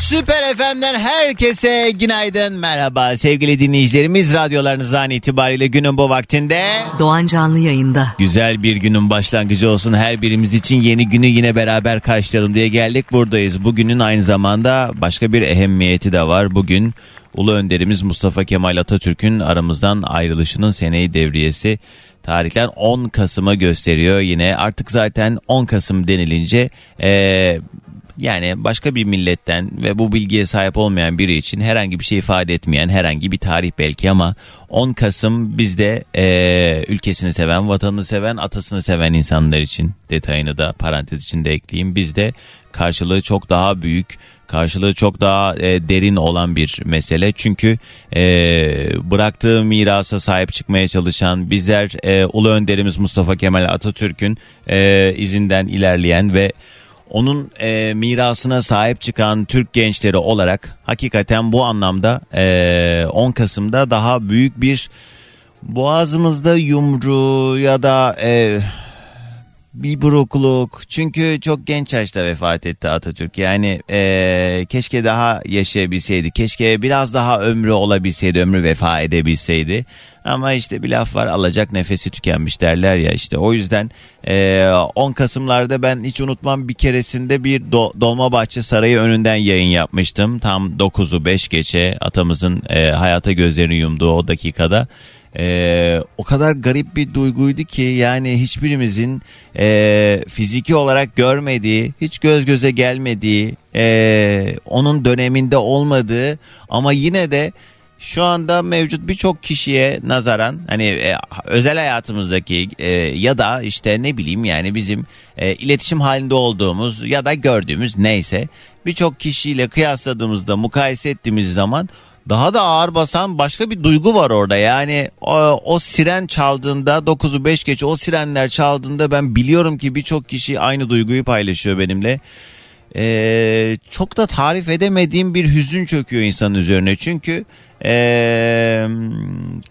Süper FM'den herkese günaydın. Merhaba sevgili dinleyicilerimiz. Radyolarınızdan itibariyle günün bu vaktinde Doğan Canlı yayında. güzel bir günün başlangıcı olsun. Her birimiz için yeni günü yine beraber karşılayalım diye geldik. Buradayız. Bugünün aynı zamanda başka bir ehemmiyeti de var. Bugün Ulu Önderimiz Mustafa Kemal Atatürk'ün aramızdan ayrılışının seneyi devriyesi tarihler 10 Kasım'a gösteriyor. Yine artık zaten 10 Kasım denilince eee yani başka bir milletten ve bu bilgiye sahip olmayan biri için herhangi bir şey ifade etmeyen herhangi bir tarih belki ama 10 Kasım bizde eee, ülkesini seven, vatanını seven, atasını seven insanlar için detayını da parantez içinde ekleyeyim. Bizde karşılığı çok daha büyük, karşılığı çok daha e, derin olan bir mesele. Çünkü e, bıraktığı mirasa sahip çıkmaya çalışan bizler e, Ulu Önderimiz Mustafa Kemal Atatürk'ün e, izinden ilerleyen ve onun e, mirasına sahip çıkan Türk gençleri olarak hakikaten bu anlamda e, 10 Kasım'da daha büyük bir boğazımızda yumru ya da e, bir burukluk. Çünkü çok genç yaşta vefat etti Atatürk. Yani e, keşke daha yaşayabilseydi. Keşke biraz daha ömrü olabilseydi, ömrü vefa edebilseydi. Ama işte bir laf var alacak nefesi tükenmiş derler ya işte o yüzden e, 10 Kasımlarda ben hiç unutmam bir keresinde bir Do- Dolmabahçe Sarayı önünden yayın yapmıştım. Tam 9'u 5 geçe atamızın e, hayata gözlerini yumduğu o dakikada. Ee, o kadar garip bir duyguydu ki yani hiçbirimizin e, fiziki olarak görmediği, hiç göz göze gelmediği, e, onun döneminde olmadığı ama yine de şu anda mevcut birçok kişiye nazaran hani e, özel hayatımızdaki e, ya da işte ne bileyim yani bizim e, iletişim halinde olduğumuz ya da gördüğümüz neyse birçok kişiyle kıyasladığımızda mukayese ettiğimiz zaman daha da ağır basan başka bir duygu var orada. Yani o, o siren çaldığında 9'u 5 geç o sirenler çaldığında ben biliyorum ki birçok kişi aynı duyguyu paylaşıyor benimle. Ee, çok da tarif edemediğim bir hüzün çöküyor insanın üzerine. Çünkü ee,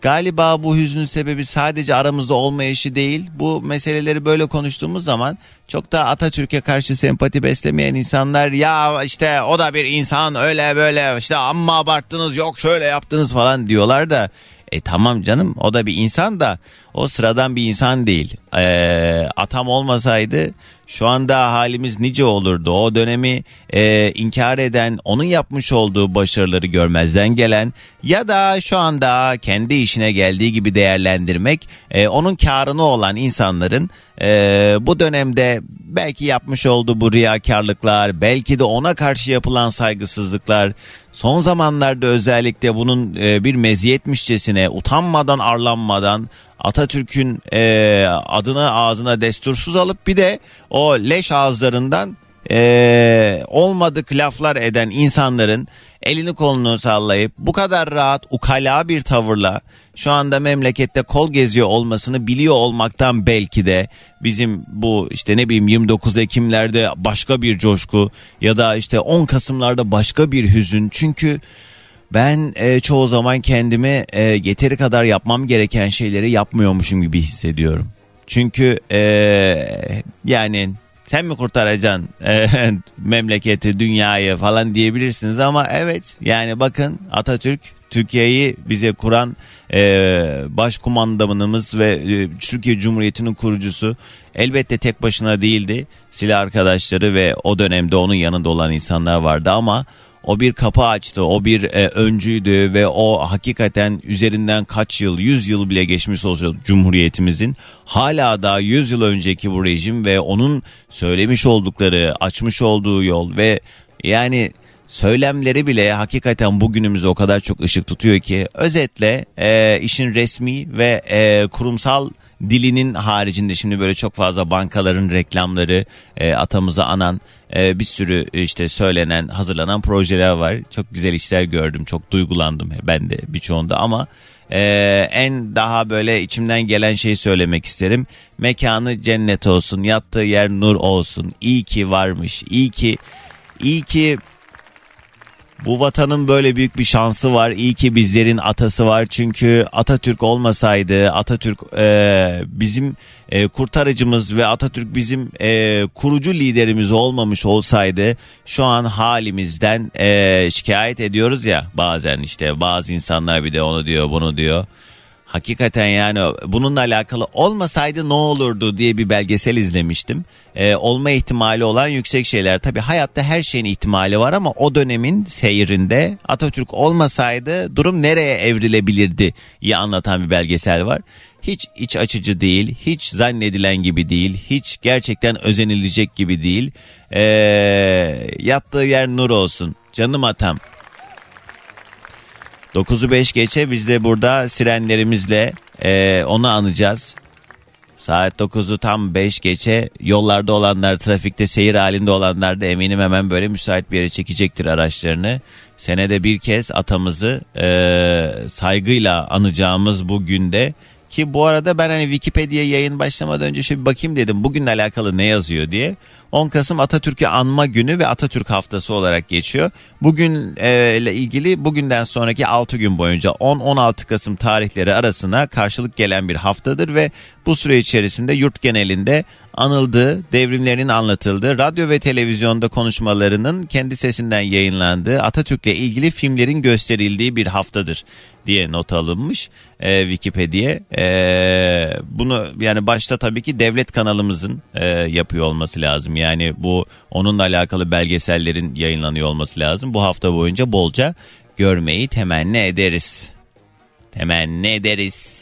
galiba bu hüznün sebebi sadece aramızda olmayışı değil. Bu meseleleri böyle konuştuğumuz zaman çok da Atatürk'e karşı sempati beslemeyen insanlar ya işte o da bir insan öyle böyle işte amma abarttınız yok şöyle yaptınız falan diyorlar da e tamam canım o da bir insan da o sıradan bir insan değil. Ee, atam olmasaydı şu anda halimiz nice olurdu. O dönemi e, inkar eden, onun yapmış olduğu başarıları görmezden gelen ya da şu anda kendi işine geldiği gibi değerlendirmek, e, onun karını olan insanların e, bu dönemde belki yapmış olduğu bu riyakarlıklar, belki de ona karşı yapılan saygısızlıklar, son zamanlarda özellikle bunun e, bir meziyetmişçesine utanmadan arlanmadan Atatürk'ün e, adını ağzına destursuz alıp bir de o leş ağızlarından e, olmadık laflar eden insanların elini kolunu sallayıp bu kadar rahat ukala bir tavırla şu anda memlekette kol geziyor olmasını biliyor olmaktan belki de bizim bu işte ne bileyim 29 Ekimlerde başka bir coşku ya da işte 10 Kasımlarda başka bir hüzün. Çünkü ben e, çoğu zaman kendimi e, yeteri kadar yapmam gereken şeyleri yapmıyormuşum gibi hissediyorum. Çünkü e, yani sen mi kurtaracaksın e, memleketi, dünyayı falan diyebilirsiniz ama evet yani bakın Atatürk Türkiye'yi bize kuran e, başkumandanımız ve e, Türkiye Cumhuriyeti'nin kurucusu elbette tek başına değildi. Silah arkadaşları ve o dönemde onun yanında olan insanlar vardı ama o bir kapı açtı, o bir e, öncüydü ve o hakikaten üzerinden kaç yıl, yüz yıl bile geçmiş olsa Cumhuriyetimizin hala da yüz yıl önceki bu rejim ve onun söylemiş oldukları, açmış olduğu yol ve yani söylemleri bile hakikaten bugünümüze o kadar çok ışık tutuyor ki özetle e, işin resmi ve e, kurumsal dilinin haricinde şimdi böyle çok fazla bankaların reklamları e, atamıza anan e, bir sürü işte söylenen hazırlanan projeler var. Çok güzel işler gördüm çok duygulandım ben de birçoğunda ama Ee, en daha böyle içimden gelen şeyi söylemek isterim. Mekanı cennet olsun, yattığı yer nur olsun. İyi ki varmış, iyi ki, iyi ki bu vatanın böyle büyük bir şansı var. İyi ki bizlerin atası var. Çünkü Atatürk olmasaydı, Atatürk e, bizim e, kurtarıcımız ve Atatürk bizim e, kurucu liderimiz olmamış olsaydı şu an halimizden e, şikayet ediyoruz ya bazen işte bazı insanlar bir de onu diyor bunu diyor. Hakikaten yani bununla alakalı olmasaydı ne olurdu diye bir belgesel izlemiştim. Ee, olma ihtimali olan yüksek şeyler. Tabii hayatta her şeyin ihtimali var ama o dönemin seyrinde Atatürk olmasaydı durum nereye evrilebilirdi diye anlatan bir belgesel var. Hiç iç açıcı değil, hiç zannedilen gibi değil, hiç gerçekten özenilecek gibi değil. Ee, yattığı yer nur olsun. Canım atam. 9'u 5 geçe biz de burada sirenlerimizle e, onu anacağız. Saat 9'u tam 5 geçe yollarda olanlar, trafikte seyir halinde olanlar da eminim hemen böyle müsait bir yere çekecektir araçlarını. Senede bir kez atamızı e, saygıyla anacağımız bu günde ki bu arada ben hani Wikipedia yayın başlamadan önce şöyle bir bakayım dedim bugünle alakalı ne yazıyor diye. 10 Kasım Atatürk'ü anma günü ve Atatürk haftası olarak geçiyor. Bugün e, ile ilgili bugünden sonraki 6 gün boyunca 10-16 Kasım tarihleri arasına karşılık gelen bir haftadır ve bu süre içerisinde yurt genelinde anıldığı, devrimlerinin anlatıldığı, radyo ve televizyonda konuşmalarının kendi sesinden yayınlandığı, Atatürk'le ilgili filmlerin gösterildiği bir haftadır diye not alınmış e, Wikipedia. E, bunu yani başta tabii ki devlet kanalımızın e, yapıyor olması lazım. Yani bu onunla alakalı belgesellerin yayınlanıyor olması lazım. Bu hafta boyunca bolca görmeyi temenni ederiz. Temenni ederiz.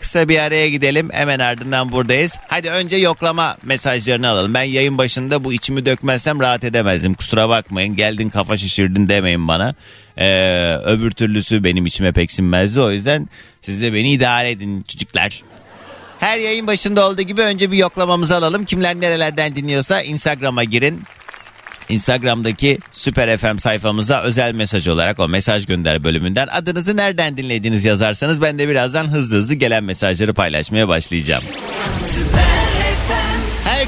Kısa bir araya gidelim hemen ardından buradayız. Hadi önce yoklama mesajlarını alalım. Ben yayın başında bu içimi dökmezsem rahat edemezdim. Kusura bakmayın geldin kafa şişirdin demeyin bana. Ee, öbür türlüsü benim içime pek sinmezdi. O yüzden siz de beni idare edin çocuklar. Her yayın başında olduğu gibi önce bir yoklamamızı alalım. Kimler nerelerden dinliyorsa Instagram'a girin. Instagram'daki Süper FM sayfamıza özel mesaj olarak o mesaj gönder bölümünden adınızı nereden dinlediğiniz yazarsanız ben de birazdan hızlı hızlı gelen mesajları paylaşmaya başlayacağım.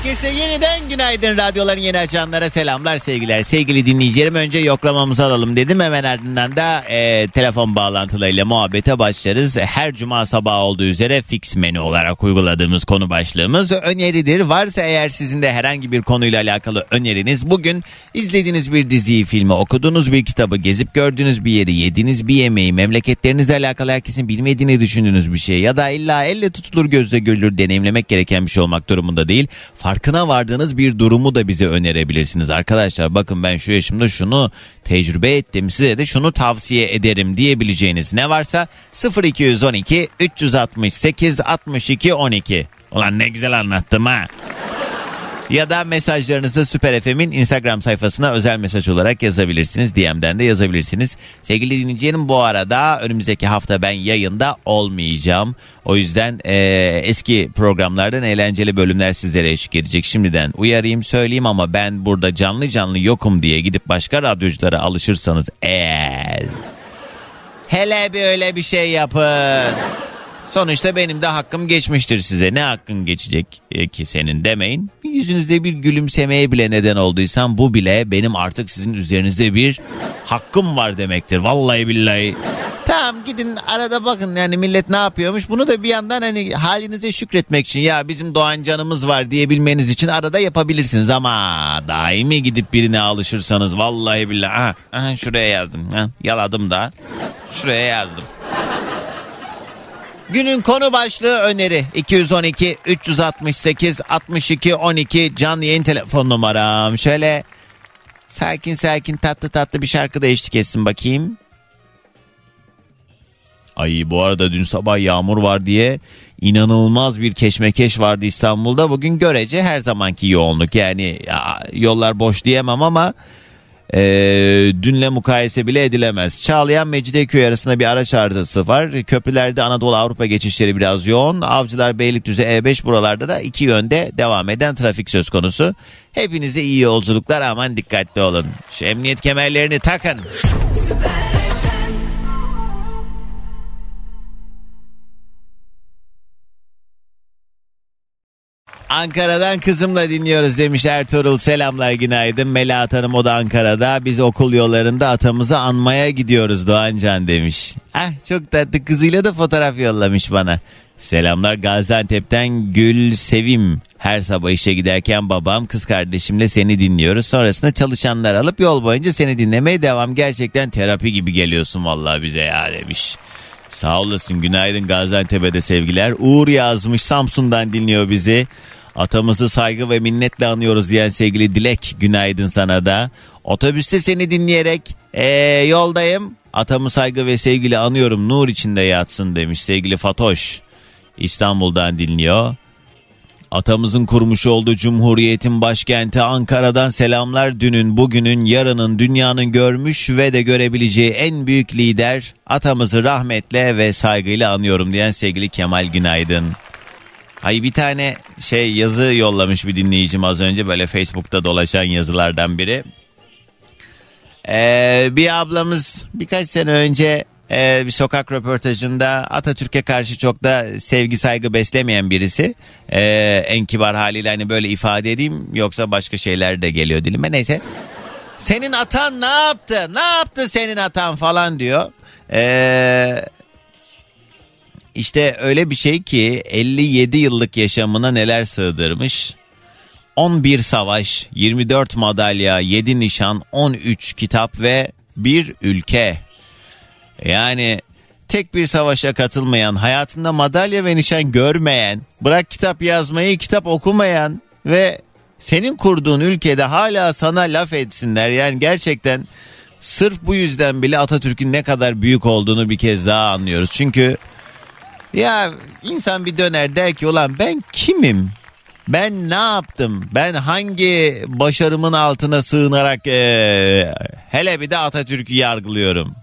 Herkese yeniden günaydın radyoların yeni açanlara selamlar sevgiler. Sevgili dinleyicilerim önce yoklamamızı alalım dedim. Hemen ardından da e, telefon bağlantılarıyla muhabbete başlarız. Her cuma sabahı olduğu üzere fix menü olarak uyguladığımız konu başlığımız öneridir. Varsa eğer sizin de herhangi bir konuyla alakalı öneriniz bugün izlediğiniz bir diziyi, filmi, okuduğunuz bir kitabı, gezip gördüğünüz bir yeri, yediğiniz bir yemeği, memleketlerinizle alakalı herkesin bilmediğini düşündüğünüz bir şey ya da illa elle tutulur gözle görülür deneyimlemek gereken bir şey olmak durumunda değil farkına vardığınız bir durumu da bize önerebilirsiniz. Arkadaşlar bakın ben şu yaşımda şunu tecrübe ettim size de şunu tavsiye ederim diyebileceğiniz ne varsa 0212 368 62 12. Ulan ne güzel anlattım ha ya da mesajlarınızı Süper FM'in Instagram sayfasına özel mesaj olarak yazabilirsiniz. DM'den de yazabilirsiniz. Sevgili dinleyicilerim bu arada önümüzdeki hafta ben yayında olmayacağım. O yüzden e, eski programlardan eğlenceli bölümler sizlere eşlik edecek. Şimdiden uyarayım söyleyeyim ama ben burada canlı canlı yokum diye gidip başka radyoculara alışırsanız eğer... Hele bir öyle bir şey yapın. Sonuçta benim de hakkım geçmiştir size. Ne hakkın geçecek e, ki senin demeyin. Yüzünüzde bir gülümsemeye bile neden olduysam bu bile benim artık sizin üzerinizde bir hakkım var demektir. Vallahi billahi. Tamam gidin arada bakın yani millet ne yapıyormuş. Bunu da bir yandan hani halinize şükretmek için ya bizim Doğan canımız var diyebilmeniz için arada yapabilirsiniz ama daimi gidip birine alışırsanız vallahi billahi aha, aha şuraya yazdım. Ha, yaladım da şuraya yazdım. Günün konu başlığı öneri 212 368 62 12 canlı yayın telefon numaram. Şöyle sakin sakin tatlı tatlı bir şarkı da eşlik etsin bakayım. Ay bu arada dün sabah yağmur var diye inanılmaz bir keşmekeş vardı İstanbul'da. Bugün görece her zamanki yoğunluk yani ya, yollar boş diyemem ama e, dünle mukayese bile edilemez. Çağlayan Mecidiyeköy arasında bir araç arızası var. Köprülerde Anadolu Avrupa geçişleri biraz yoğun. Avcılar Beylikdüzü E5 buralarda da iki yönde devam eden trafik söz konusu. Hepinize iyi yolculuklar aman dikkatli olun. Şu emniyet kemerlerini takın. Ankara'dan kızımla dinliyoruz demiş Ertuğrul. Selamlar günaydın. Melahat Hanım o da Ankara'da. Biz okul yollarında atamızı anmaya gidiyoruz Doğancan demiş. Ah çok tatlı kızıyla da fotoğraf yollamış bana. Selamlar Gaziantep'ten Gül Sevim. Her sabah işe giderken babam kız kardeşimle seni dinliyoruz. Sonrasında çalışanlar alıp yol boyunca seni dinlemeye devam. Gerçekten terapi gibi geliyorsun vallahi bize ya demiş. Sağ olasın günaydın Gaziantep'e de sevgiler. Uğur yazmış Samsun'dan dinliyor bizi. Atamızı saygı ve minnetle anıyoruz diyen sevgili Dilek günaydın sana da. Otobüste seni dinleyerek ee, yoldayım. Atamı saygı ve sevgiyle anıyorum nur içinde yatsın demiş sevgili Fatoş. İstanbul'dan dinliyor. Atamızın kurmuş olduğu Cumhuriyet'in başkenti Ankara'dan selamlar dünün, bugünün, yarının dünyanın görmüş ve de görebileceği en büyük lider atamızı rahmetle ve saygıyla anıyorum diyen sevgili Kemal Günaydın. Ay bir tane şey yazı yollamış bir dinleyicim az önce böyle Facebook'ta dolaşan yazılardan biri. Ee, bir ablamız birkaç sene önce e, bir sokak röportajında Atatürk'e karşı çok da sevgi saygı beslemeyen birisi. E, en kibar haliyle hani böyle ifade edeyim yoksa başka şeyler de geliyor dilime neyse. Senin atan ne yaptı? Ne yaptı senin atan falan diyor. Eee işte öyle bir şey ki 57 yıllık yaşamına neler sığdırmış. 11 savaş, 24 madalya, 7 nişan, 13 kitap ve bir ülke. Yani tek bir savaşa katılmayan, hayatında madalya ve nişan görmeyen, bırak kitap yazmayı, kitap okumayan ve senin kurduğun ülkede hala sana laf etsinler. Yani gerçekten sırf bu yüzden bile Atatürk'ün ne kadar büyük olduğunu bir kez daha anlıyoruz. Çünkü ya insan bir döner der ki ulan ben kimim? Ben ne yaptım? Ben hangi başarımın altına sığınarak ee, hele bir de Atatürk'ü yargılıyorum.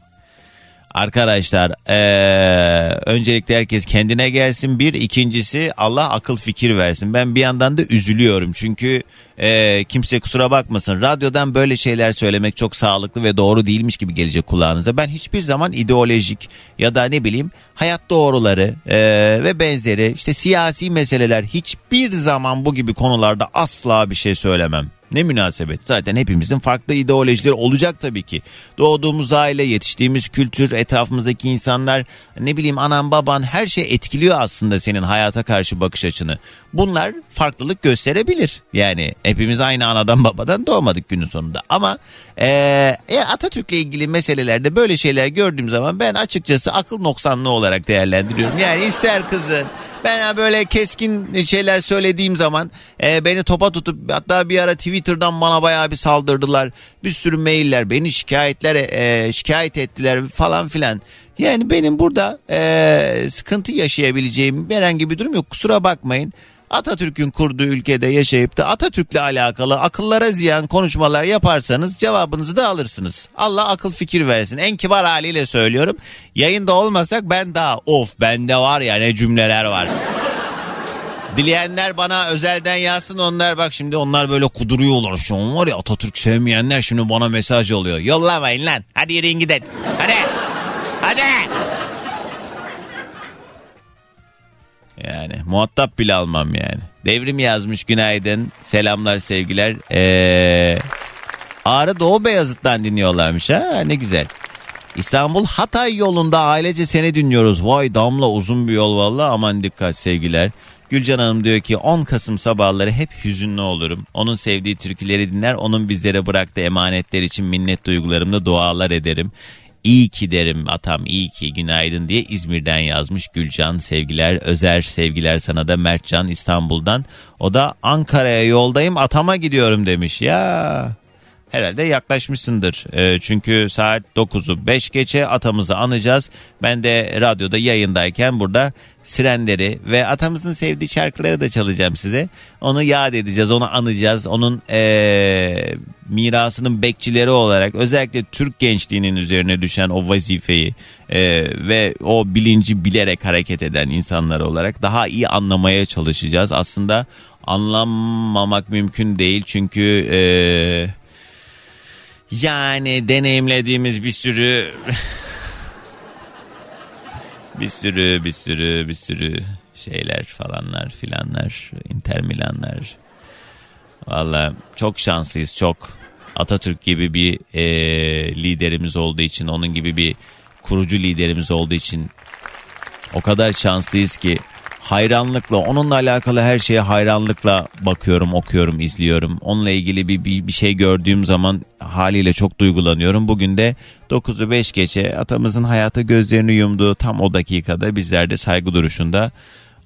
Arkadaşlar ee, öncelikle herkes kendine gelsin bir ikincisi Allah akıl fikir versin. Ben bir yandan da üzülüyorum çünkü ee, kimse kusura bakmasın radyodan böyle şeyler söylemek çok sağlıklı ve doğru değilmiş gibi gelecek kulağınıza. Ben hiçbir zaman ideolojik ya da ne bileyim hayat doğruları ee, ve benzeri işte siyasi meseleler hiçbir zaman bu gibi konularda asla bir şey söylemem. Ne münasebet. Zaten hepimizin farklı ideolojileri olacak tabii ki. Doğduğumuz aile, yetiştiğimiz kültür, etrafımızdaki insanlar, ne bileyim anan baban her şey etkiliyor aslında senin hayata karşı bakış açını. Bunlar farklılık gösterebilir. Yani hepimiz aynı anadan babadan doğmadık günün sonunda. Ama ee, Atatürk'le ilgili meselelerde böyle şeyler gördüğüm zaman ben açıkçası akıl noksanlığı olarak değerlendiriyorum. Yani ister kızın ben böyle keskin şeyler söylediğim zaman e, beni topa tutup hatta bir ara Twitter'dan bana bayağı bir saldırdılar. Bir sürü mailler beni şikayetler e, şikayet ettiler falan filan. Yani benim burada e, sıkıntı yaşayabileceğim herhangi bir durum yok. Kusura bakmayın. Atatürk'ün kurduğu ülkede yaşayıp da Atatürk'le alakalı akıllara ziyan konuşmalar yaparsanız cevabınızı da alırsınız. Allah akıl fikir versin. En kibar haliyle söylüyorum. Yayında olmasak ben daha of bende var ya ne cümleler var. Dileyenler bana özelden yazsın onlar bak şimdi onlar böyle kuduruyorlar şu an var ya Atatürk sevmeyenler şimdi bana mesaj oluyor. Yollamayın lan hadi yürüyün gidin. Hadi. Hadi. Yani muhatap bile almam yani. Devrim yazmış günaydın. Selamlar sevgiler. Ee, Ağrı Doğu Beyazıt'tan dinliyorlarmış ha ne güzel. İstanbul Hatay yolunda ailece seni dinliyoruz. Vay damla uzun bir yol valla aman dikkat sevgiler. Gülcan Hanım diyor ki 10 Kasım sabahları hep hüzünlü olurum. Onun sevdiği türküleri dinler, onun bizlere bıraktığı emanetler için minnet duygularımla dualar ederim. İyi ki derim atam iyi ki günaydın diye İzmir'den yazmış Gülcan. Sevgiler özer sevgiler sana da Mertcan İstanbul'dan. O da Ankara'ya yoldayım atama gidiyorum demiş. Ya herhalde yaklaşmışsındır. E, çünkü saat 9'u 5 geçe atamızı anacağız. Ben de radyoda yayındayken burada sirenleri ve atamızın sevdiği şarkıları da çalacağım size. Onu yad edeceğiz, onu anacağız. Onun e, mirasının bekçileri olarak özellikle Türk gençliğinin üzerine düşen o vazifeyi e, ve o bilinci bilerek hareket eden insanlar olarak daha iyi anlamaya çalışacağız. Aslında anlamamak mümkün değil çünkü... E, yani deneyimlediğimiz bir sürü Bir sürü bir sürü bir sürü şeyler falanlar filanlar Inter Milanlar. Valla çok şanslıyız çok. Atatürk gibi bir e, liderimiz olduğu için onun gibi bir kurucu liderimiz olduğu için o kadar şanslıyız ki hayranlıkla onunla alakalı her şeye hayranlıkla bakıyorum, okuyorum, izliyorum. Onunla ilgili bir, bir, bir şey gördüğüm zaman haliyle çok duygulanıyorum. Bugün de 9'u 5 geçe atamızın hayata gözlerini yumduğu tam o dakikada bizler de saygı duruşunda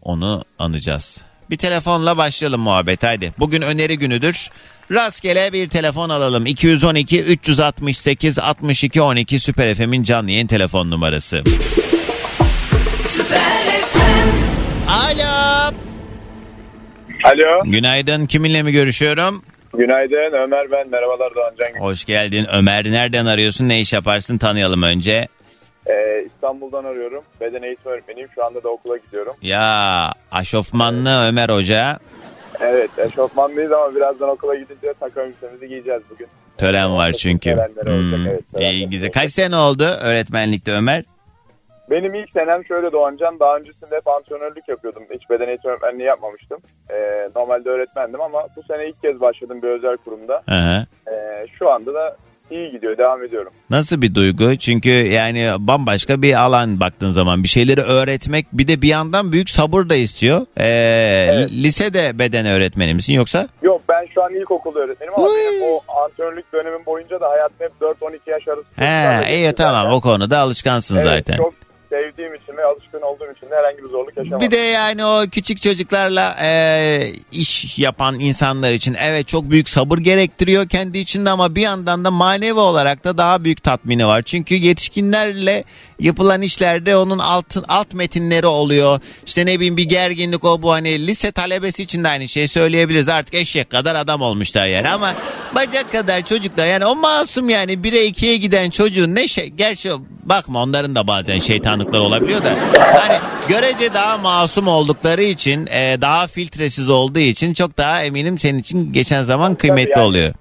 onu anacağız. Bir telefonla başlayalım muhabbet haydi. Bugün öneri günüdür. Rastgele bir telefon alalım. 212 368 62 12 Süper FM'in canlı yayın telefon numarası. Alo. Alo. Günaydın. Kiminle mi görüşüyorum? Günaydın Ömer ben. Merhabalar Doğancan. Hoş geldin. Ömer nereden arıyorsun? Ne iş yaparsın? Tanıyalım önce. Ee, İstanbul'dan arıyorum. Beden eğitim öğretmeniyim. Şu anda da okula gidiyorum. Ya aşofmanlı Ömer Hoca. Evet eşofmanlıyız ama birazdan okula gidince takım elbisemizi giyeceğiz bugün. Tören var çünkü. Olacak, Hmm, evet, törenleri iyi güzel. olacak. Kaç sene oldu öğretmenlikte Ömer? Benim ilk senem şöyle Doğancan. Daha öncesinde hep antrenörlük yapıyordum. Hiç beden eğitim öğretmenliği yapmamıştım. Ee, normalde öğretmendim ama bu sene ilk kez başladım bir özel kurumda. Hı. Ee, şu anda da iyi gidiyor. Devam ediyorum. Nasıl bir duygu? Çünkü yani bambaşka bir alan baktığın zaman bir şeyleri öğretmek bir de bir yandan büyük sabır da istiyor. Ee, Evet. Lisede beden öğretmeni misin yoksa? Yok ben şu an ilkokul öğretmenim ama Uy. benim o antrenörlük dönemim boyunca da hayatım hep 4-12 yaş arası. He iyi tamam zaten. o konuda alışkansın Evet, zaten. Çok sevdiğim için ve alışkın olduğum için de herhangi bir zorluk yaşamadım. Bir de yani o küçük çocuklarla e, iş yapan insanlar için evet çok büyük sabır gerektiriyor kendi içinde ama bir yandan da manevi olarak da daha büyük tatmini var. Çünkü yetişkinlerle yapılan işlerde onun alt, alt metinleri oluyor. İşte ne bileyim bir gerginlik o bu hani lise talebesi için de aynı şeyi söyleyebiliriz. Artık eşek kadar adam olmuşlar yani ama bacak kadar çocuklar yani o masum yani 1'e 2'ye giden çocuğun ne şey gerçi bakma onların da bazen şeytanlıkları olabiliyor da hani görece daha masum oldukları için e, daha filtresiz olduğu için çok daha eminim senin için geçen zaman kıymetli yani. oluyor.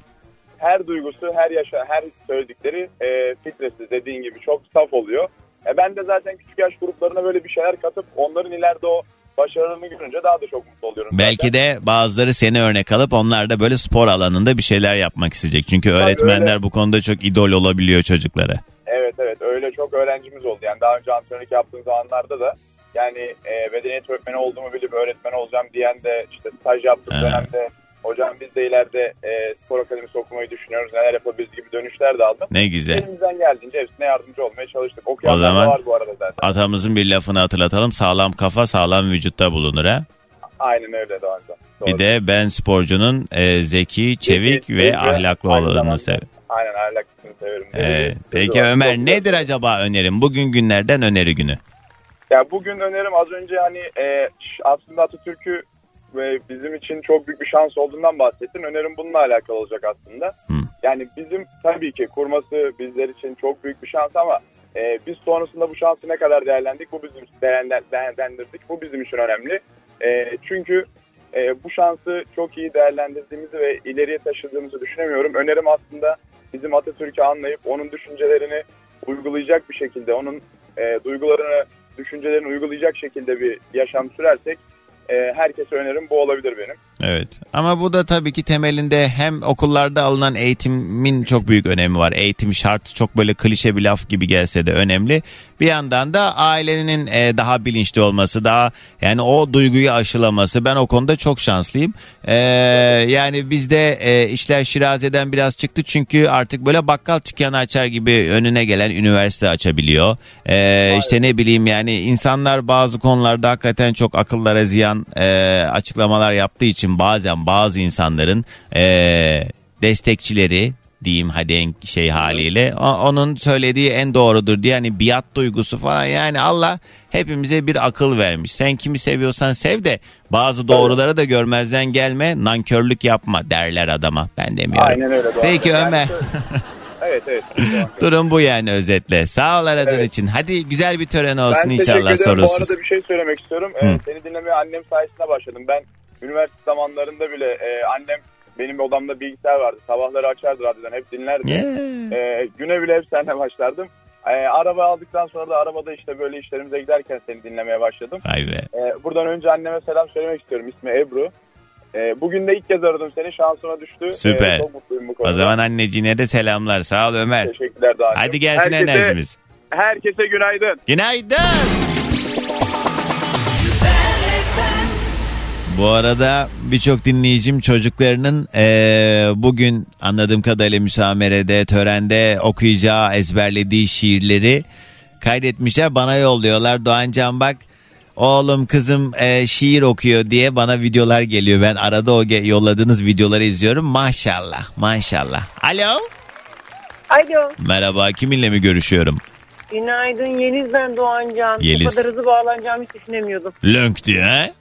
Her duygusu, her yaşa, her söyledikleri e, filtresiz dediğin gibi çok saf oluyor. E, ben de zaten küçük yaş gruplarına böyle bir şeyler katıp onların ileride o başarılarını görünce daha da çok mutlu oluyorum. Belki zaten. de bazıları seni örnek alıp onlar da böyle spor alanında bir şeyler yapmak isteyecek. Çünkü öğretmenler öyle. bu konuda çok idol olabiliyor çocuklara. Evet evet öyle çok öğrencimiz oldu. Yani daha önce antrenörlük yaptığım zamanlarda da yani e, bedeniyet öğretmeni olduğumu bilip öğretmen olacağım diyen de işte staj yaptığım Ha. dönemde hocam biz de ileride e, spor akademisi okumayı düşünüyoruz neler yapabiliriz gibi dönüşler de aldım. Ne güzel. Elimizden geldiğince hepsine yardımcı olmaya çalıştık. Okuyanlar O zaman- var bu arada zaten. Atamızın bir lafını hatırlatalım. Sağlam kafa sağlam vücutta bulunur ha. Aynen öyle daha önce. Doğru. Bir de ben sporcunun e, zeki, çevik Zeki, ve zeki, ahlaklı olanını severim. Aynen ahlaklısını severim. Çok Peki güzel. Ömer güzel. nedir acaba önerim? Bugün günlerden öneri günü. Ya bugün önerim az önce hani e, aslında Atatürk'ü ve bizim için çok büyük bir şans olduğundan bahsettin. Önerim bununla alakalı olacak aslında. Hı. Yani bizim tabii ki kurması bizler için çok büyük bir şans ama e, biz sonrasında bu şansı ne kadar değerlendik bu bizim değerlen- değerlendirdik. Bu bizim için önemli. E, çünkü e, bu şansı çok iyi değerlendirdiğimizi ve ileriye taşıdığımızı düşünemiyorum. Önerim aslında bizim Atatürk'ü anlayıp onun düşüncelerini uygulayacak bir şekilde, onun e, duygularını, düşüncelerini uygulayacak şekilde bir yaşam sürersek e, herkese önerim bu olabilir benim. Evet. Ama bu da tabii ki temelinde hem okullarda alınan eğitimin çok büyük önemi var. Eğitim şart çok böyle klişe bir laf gibi gelse de önemli. Bir yandan da ailenin e, daha bilinçli olması, daha yani o duyguyu aşılaması. Ben o konuda çok şanslıyım. E, yani bizde e, işler Şiraze'den biraz çıktı çünkü artık böyle bakkal dükkanı açar gibi önüne gelen üniversite açabiliyor. E, işte ne bileyim yani insanlar bazı konularda hakikaten çok akıllara ziyan e, açıklamalar yaptığı için bazen bazı insanların e, destekçileri diyeyim hadi en şey haliyle o- onun söylediği en doğrudur diye hani biat duygusu falan yani Allah hepimize bir akıl vermiş. Sen kimi seviyorsan sev de bazı doğruları da görmezden gelme nankörlük yapma derler adama ben demiyorum. Aynen öyle. Doğru. Peki Yani Ömer evet evet. durum bu yani özetle sağ ol aradığın Evet. için hadi güzel bir tören olsun Ben inşallah ederim. Bu sorunsuz. arada bir şey söylemek istiyorum. Ee, seni dinlemeye annem sayesinde başladım. Ben üniversite zamanlarında bile e, annem benim odamda bilgisayar vardı. Sabahları açardı radyodan hep dinlerdi. Yeah. Ee, güne bile hep seninle başlardım. E, araba aldıktan sonra da arabada işte böyle işlerimize giderken seni dinlemeye başladım. Vay be. E, buradan önce anneme selam söylemek istiyorum. İsmi Ebru. E, bugün de ilk kez aradım seni. Şansıma düştü. E, Süper. çok mutluyum bu konuda. O zaman anneciğine de selamlar. Sağ ol Ömer. Teşekkürler Doğan'cığım. Hadi gelsin herkese, enerjimiz. Herkese günaydın. Günaydın. Bu arada birçok dinleyicim çocuklarının eee, bugün anladığım kadarıyla müsamerede, törende okuyacağı, ezberlediği şiirleri kaydetmişler. Bana yolluyorlar. Doğancan bak oğlum kızım eee, şiir okuyor diye bana videolar geliyor. Ben arada o ge- yolladığınız videoları izliyorum. Maşallah maşallah. Alo. Alo. Merhaba kiminle mi görüşüyorum? Günaydın Yeliz ben Doğancan. Yeliz. Bu kadar hızlı bağlanacağımı hiç düşünemiyordum. Lönk diye he?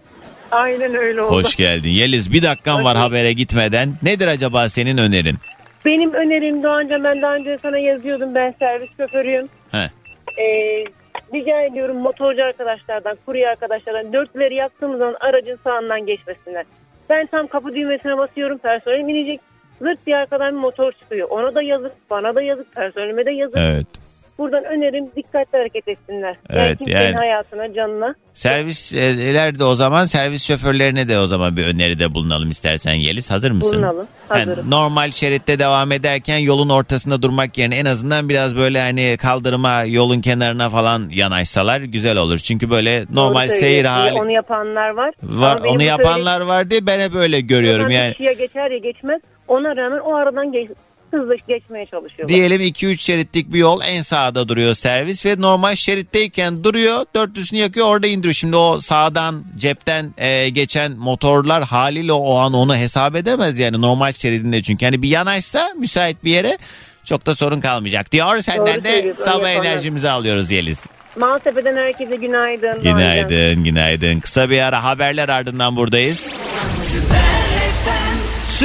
Aynen öyle oldu. Hoş geldin. Yeliz bir dakikan var habere gitmeden. Nedir acaba senin önerin? Benim önerim Doğancan ben daha önce sana yazıyordum ben servis şoförüyüm. He. Ee, rica ediyorum motorcu arkadaşlardan, kurye arkadaşlardan dörtleri yaktığımız zaman aracın sağından geçmesinler. Ben tam kapı düğmesine basıyorum personel inecek. Zırt diye arkadan bir motor çıkıyor. Ona da yazık, bana da yazık, personelime de yazık. Evet. Buradan önerim dikkatli hareket etsinler. Evet, yani yani- hayatına, canına. Servisler de o zaman servis şoförlerine de o zaman bir öneride bulunalım istersen Yeliz. Hazır mısın? Bulunalım. Yani Hazırım. normal şeritte devam ederken yolun ortasında durmak yerine en azından biraz böyle hani kaldırıma yolun kenarına falan yanaşsalar güzel olur. Çünkü böyle normal seyir hali Onu yapanlar var. var. Ama Onu yapanlar var diye ben hep öyle görüyorum söylediğim yani. geçer ya geçmez. Ona rağmen o aradan geç, hızlı geçmeye çalışıyorlar. Diyelim 2-3 şeritlik bir yol en sağda duruyor servis ve normal şeritteyken duruyor dörtlüsünü yakıyor orada indiriyor. Şimdi o sağdan cepten e, geçen motorlar haliyle o an onu hesap edemez yani normal şeridinde çünkü. hani bir yanaşsa müsait bir yere çok da sorun kalmayacak diyor. Senden Doğru de sabah enerjimizi alıyoruz Yeliz. Maltepe'den herkese günaydın. Günaydın günaydın. Kısa bir ara haberler ardından buradayız. Süper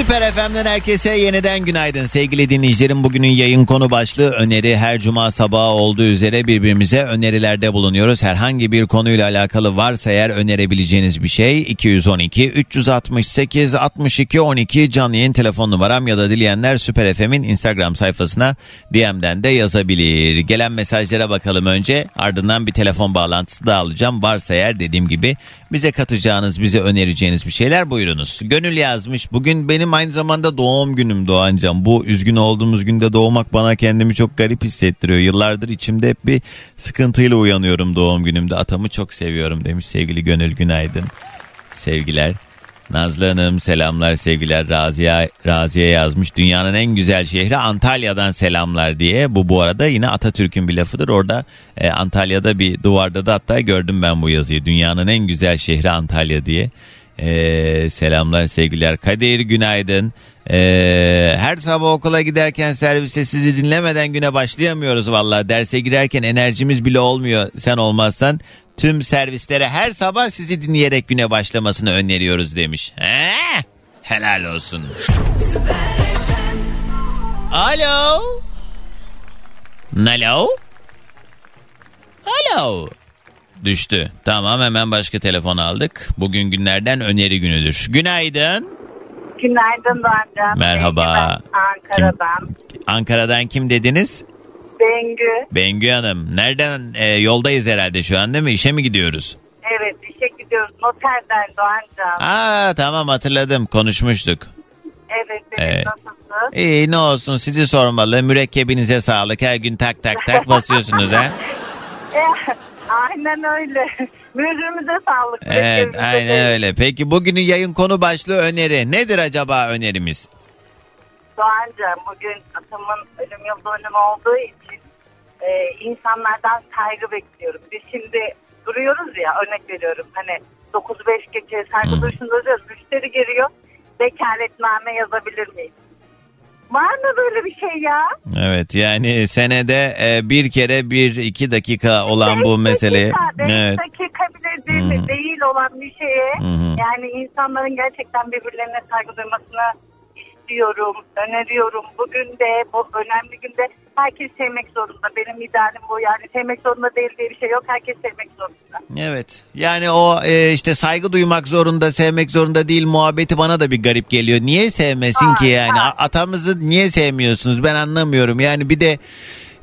FM'den herkese yeniden günaydın sevgili dinleyicilerim. Bugünün yayın konu başlığı öneri her cuma sabahı olduğu üzere birbirimize önerilerde bulunuyoruz. Herhangi bir konuyla alakalı varsa eğer önerebileceğiniz bir şey 212 368 62 12 canlı yayın telefon numaram ya da dileyenler Süper FM'in Instagram sayfasına DM'den de yazabilir. Gelen mesajlara bakalım önce ardından bir telefon bağlantısı da alacağım. Varsa eğer dediğim gibi bize katacağınız, bize önereceğiniz bir şeyler buyurunuz. Gönül yazmış. Bugün benim aynı zamanda doğum günüm Doğancan. Bu üzgün olduğumuz günde doğmak bana kendimi çok garip hissettiriyor. Yıllardır içimde hep bir sıkıntıyla uyanıyorum doğum günümde. Atamı çok seviyorum demiş sevgili Gönül Günaydın. Sevgiler. Nazlı Hanım selamlar sevgiler Raziye, Raziye yazmış. Dünyanın en güzel şehri Antalya'dan selamlar diye. Bu bu arada yine Atatürk'ün bir lafıdır. Orada e, Antalya'da bir duvarda da hatta gördüm ben bu yazıyı. Dünyanın en güzel şehri Antalya diye. E, selamlar sevgiler. Kadir günaydın. E, her sabah okula giderken servise sizi dinlemeden güne başlayamıyoruz vallahi. Derse girerken enerjimiz bile olmuyor sen olmazsan. Tüm servislere her sabah sizi dinleyerek güne başlamasını öneriyoruz demiş. He? Helal olsun. Alo. Alo. Alo. Düştü. Tamam hemen başka telefon aldık. Bugün günlerden öneri günüdür. Günaydın. Günaydın Doğancan. Merhaba. Ben Ankara'dan. Ankara'dan kim dediniz? Bengü. Bengü Hanım. Nereden? E, yoldayız herhalde şu an değil mi? İşe mi gidiyoruz? Evet işe gidiyoruz. Noterden Doğancan. Aa tamam hatırladım. Konuşmuştuk. Evet Evet. nasılsın? İyi ne olsun sizi sormalı. Mürekkebinize sağlık. Her gün tak tak tak basıyorsunuz ha. Aynen öyle. Mührümüze sağlık. Evet aynen değil. öyle. Peki bugünün yayın konu başlığı öneri. Nedir acaba önerimiz? Doğancan bugün atamın ölüm yıl dönümü olduğu için e, insanlardan saygı bekliyorum. Biz şimdi duruyoruz ya örnek veriyorum. Hani 9-5 geçe saygı duruşunda duruyoruz. Müşteri geliyor. Vekaletname yazabilir miyiz? Var mı böyle bir şey ya? Evet yani senede e, bir kere bir iki dakika olan bu Beş meseleyi. dakika, Evet. dakika bile değil, hı. değil olan bir şeye hı. yani insanların gerçekten birbirlerine saygı duymasını istiyorum, öneriyorum. Bugün de bu önemli günde herkes sevmek zorunda. Benim idealim bu yani sevmek zorunda değil diye bir şey yok. Herkes sevmek zorunda. Evet. Yani o e, işte saygı duymak zorunda, sevmek zorunda değil muhabbeti bana da bir garip geliyor. Niye sevmesin ki Ay, yani? ay. A- Atamızı niye sevmiyorsunuz? Ben anlamıyorum. Yani bir de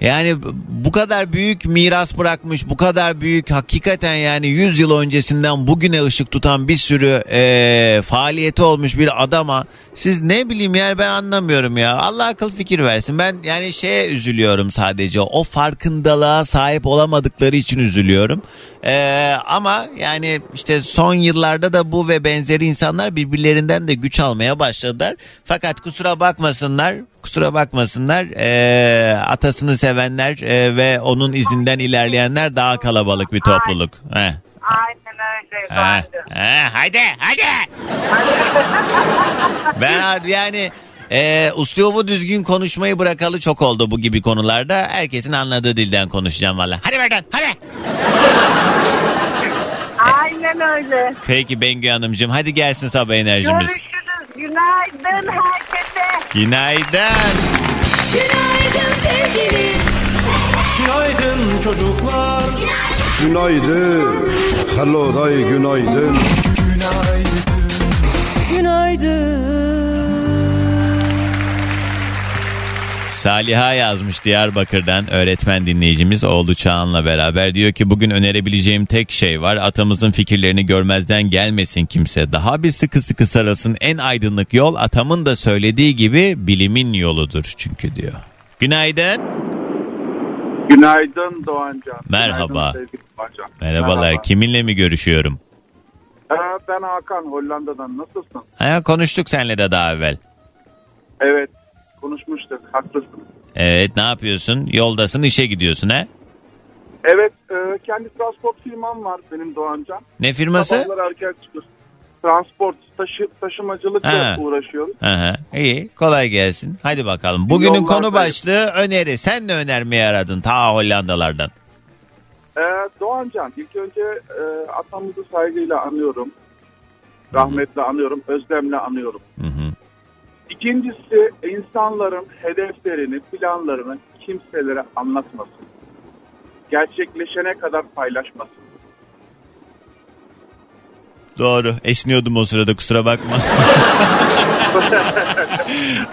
Yani bu kadar büyük miras bırakmış, bu kadar büyük hakikaten yani 100 yıl öncesinden bugüne ışık tutan bir sürü e, faaliyeti olmuş bir adama siz ne bileyim yani ben anlamıyorum ya. Allah akıl fikir versin. Ben yani şeye üzülüyorum sadece. O farkındalığa sahip olamadıkları için üzülüyorum. Ee, ama yani işte son yıllarda da bu ve benzeri insanlar birbirlerinden de güç almaya başladılar. Fakat kusura bakmasınlar, kusura bakmasınlar. ee, atasını sevenler ee, ve onun izinden ilerleyenler daha kalabalık bir topluluk. Heh. Aynen öyle. Ha, ha, hadi hadi. ben yani e, uslubu düzgün konuşmayı bırakalı çok oldu bu gibi konularda. Herkesin anladığı dilden konuşacağım valla. Hadi buradan hadi. Aynen öyle. Peki Bengü Hanımcığım hadi gelsin sabah enerjimiz. Görüşürüz. Günaydın herkese. Günaydın. Günaydın sevgili. Günaydın çocuklar. Günaydın. Hello day günaydın. Saliha yazmış Diyarbakır'dan öğretmen dinleyicimiz oğlu Çağan'la beraber. Diyor ki bugün önerebileceğim tek şey var. Atamızın fikirlerini görmezden gelmesin kimse. Daha bir sıkı sıkı sarılsın en aydınlık yol atamın da söylediği gibi bilimin yoludur çünkü diyor. Günaydın. Günaydın Doğancan. Merhaba. Günaydın Doğancan. Merhabalar. Merhaba. Kiminle mi görüşüyorum? Ee, ben Hakan Hollanda'dan. Nasılsın? Ha, konuştuk seninle de daha evvel. Evet konuşmuştuk. Haklısın. Evet ne yapıyorsun? Yoldasın işe gidiyorsun ha? Evet e, kendi transport firmam var benim Doğancan. Ne firması? Sabahlar erken çıkıyoruz. Transport, taşı, taşımacılıkla Ha. uğraşıyoruz. Aha, iyi kolay gelsin. Hadi bakalım. Bugünün Yollardayım. konu başlığı öneri. Sen de önermeyi aradın ta Hollandalardan. Ee, Doğancan ilk önce e, atamızı saygıyla anıyorum. Rahmetle anıyorum. Özlemle anıyorum. Hı hı. İkincisi insanların hedeflerini, planlarını kimselere anlatmasın. Gerçekleşene kadar paylaşmasın. Doğru. Esniyordum o sırada kusura bakma.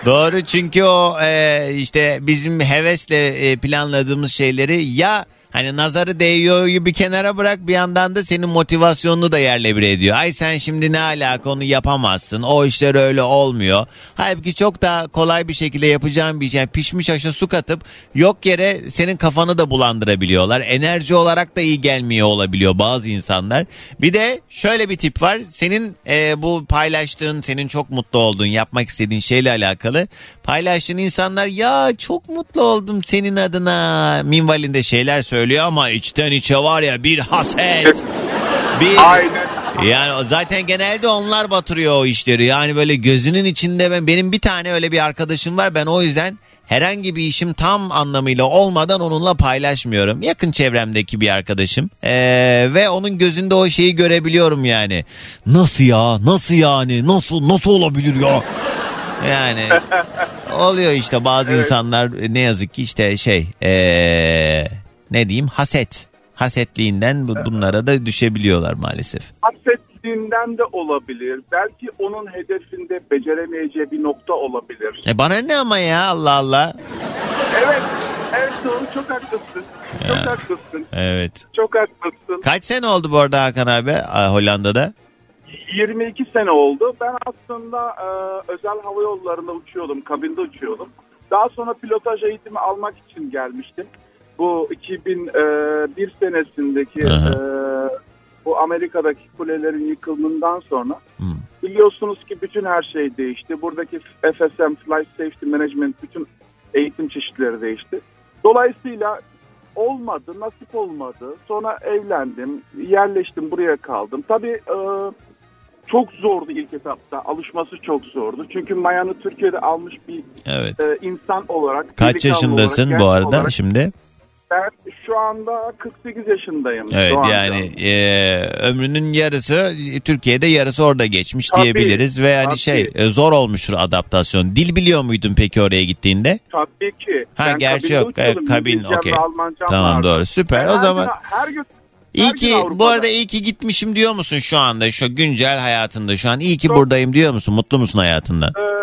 Doğru çünkü o e, işte bizim hevesle e, planladığımız şeyleri ya hani nazarı değiyor bir kenara bırak bir yandan da senin motivasyonunu da yerle bir ediyor. Ay sen şimdi ne alaka onu yapamazsın. O işler öyle olmuyor. Halbuki çok daha kolay bir şekilde yapacağın bir şey. Yani pişmiş aşa su katıp yok yere senin kafanı da bulandırabiliyorlar. Enerji olarak da iyi gelmiyor olabiliyor bazı insanlar. Bir de şöyle bir tip var. Senin e, bu paylaştığın, senin çok mutlu olduğun, yapmak istediğin şeyle alakalı paylaştığın insanlar ya çok mutlu oldum senin adına minvalinde şeyler söylüyor ama içten içe var ya bir haset. Bir Aynen. yani zaten genelde onlar batırıyor o işleri. Yani böyle gözünün içinde ben benim bir tane öyle bir arkadaşım var. Ben o yüzden herhangi bir işim tam anlamıyla olmadan onunla paylaşmıyorum. Yakın çevremdeki bir arkadaşım. Ee, ve onun gözünde o şeyi görebiliyorum yani. Nasıl ya? Nasıl yani? Nasıl nasıl olabilir ya? Yani oluyor işte bazı insanlar ne yazık ki işte şey ee, ne diyeyim haset. Hasetliğinden bu- bunlara da düşebiliyorlar maalesef. Hasetliğinden de olabilir. Belki onun hedefinde beceremeyeceği bir nokta olabilir. E bana ne ama ya Allah Allah. Evet, evet doğru çok haklısın. Çok Ya. haklısın. Evet. Çok haklısın. Kaç sene oldu bu arada Hakan abi Hollanda'da? 22 sene oldu. Ben aslında e, özel hava yollarında uçuyordum, kabinde uçuyordum. Daha sonra pilotaj eğitimi almak için gelmiştim. Bu 2001 senesindeki Aha. e, bu Amerika'daki kulelerin yıkılımından sonra Hı. biliyorsunuz ki bütün her şey değişti. Buradaki FSM, Flight Safety Management bütün eğitim çeşitleri değişti. Dolayısıyla olmadı, nasip olmadı. Sonra evlendim, yerleştim, buraya kaldım. Tabii e, çok zordu ilk etapta. Alışması çok zordu. Çünkü Mayan'ı Türkiye'de almış bir Evet. e, insan olarak. Kaç yaşındasın olarak, bu arada olarak, şimdi? Ben şu anda 48 yaşındayım. Evet yani e, ömrünün yarısı Türkiye'de yarısı orada geçmiş Tabii, diyebiliriz. Ve yani tabii. şey e, zor olmuştur adaptasyon. Dil biliyor muydun peki oraya gittiğinde? Tabii ki. Ha, Ben gerçi yok. Evet, kabin, okey. Tamam vardı. doğru süper Ben o zaman. her gün İyi ki bu arada iyi ki gitmişim diyor musun şu anda şu güncel hayatında şu an iyi ki Çok- buradayım diyor musun mutlu musun hayatından? Ee,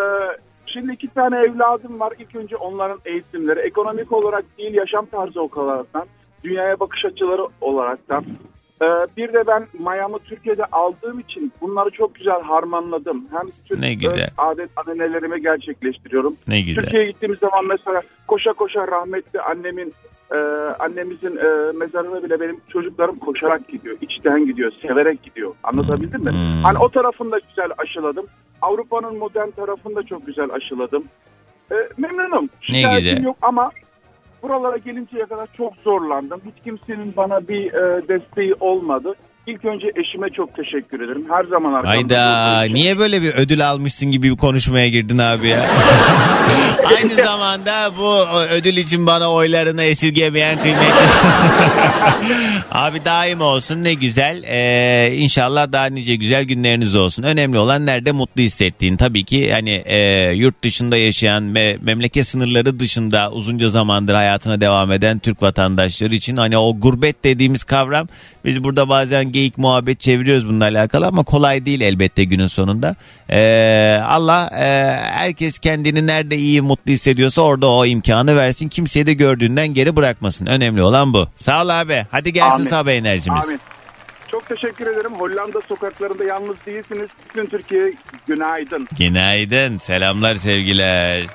Şimdi iki tane evladım var. İlk önce onların eğitimleri ekonomik olarak değil yaşam tarzı olaraktan, dünyaya bakış açıları olaraktan. Ee, bir de ben Miami Türkiye'de aldığım için bunları çok güzel harmanladım. Hem Türk Ne güzel. öz adet ananelerimi gerçekleştiriyorum. Ne güzel. Türkiye'ye gittiğimiz zaman mesela koşa koşa rahmetli annemin e, annemizin e, mezarına bile benim çocuklarım koşarak gidiyor. içten gidiyor, severek gidiyor. Anlatabildim mi? Hmm. Hani o tarafını da güzel aşıladım. Avrupa'nın modern tarafını da çok güzel aşıladım. E, memnunum. Ne Şikayetim güzel. yok ama buralara gelinceye kadar çok zorlandım. Hiç kimsenin bana bir e, desteği olmadı. İlk önce eşime çok teşekkür ederim. Her zaman arkamda Hayda niye böyle bir ödül almışsın gibi bir konuşmaya girdin abi ya? Aynı zamanda bu ödül için bana oylarını esirgemeyen kıymetli. abi daim olsun ne güzel. Ee, inşallah daha nice güzel günleriniz olsun. Önemli olan nerede mutlu hissettiğin. Tabii ki hani e, yurt dışında yaşayan ve memleket sınırları dışında uzunca zamandır hayatına devam eden Türk vatandaşları için hani o gurbet dediğimiz kavram biz burada bazen geyik muhabbet çeviriyoruz bununla alakalı ama kolay değil elbette günün sonunda. Ee, Allah e, herkes kendini nerede iyi mutlu hissediyorsa orada o imkanı versin. Kimseyi de gördüğünden geri bırakmasın. Önemli olan bu. Sağ ol abi. Hadi gelsin Amin. sabah enerjimiz. Amin. Çok teşekkür ederim. Hollanda sokaklarında yalnız değilsiniz. Bütün Türkiye günaydın. Günaydın. Selamlar sevgiler.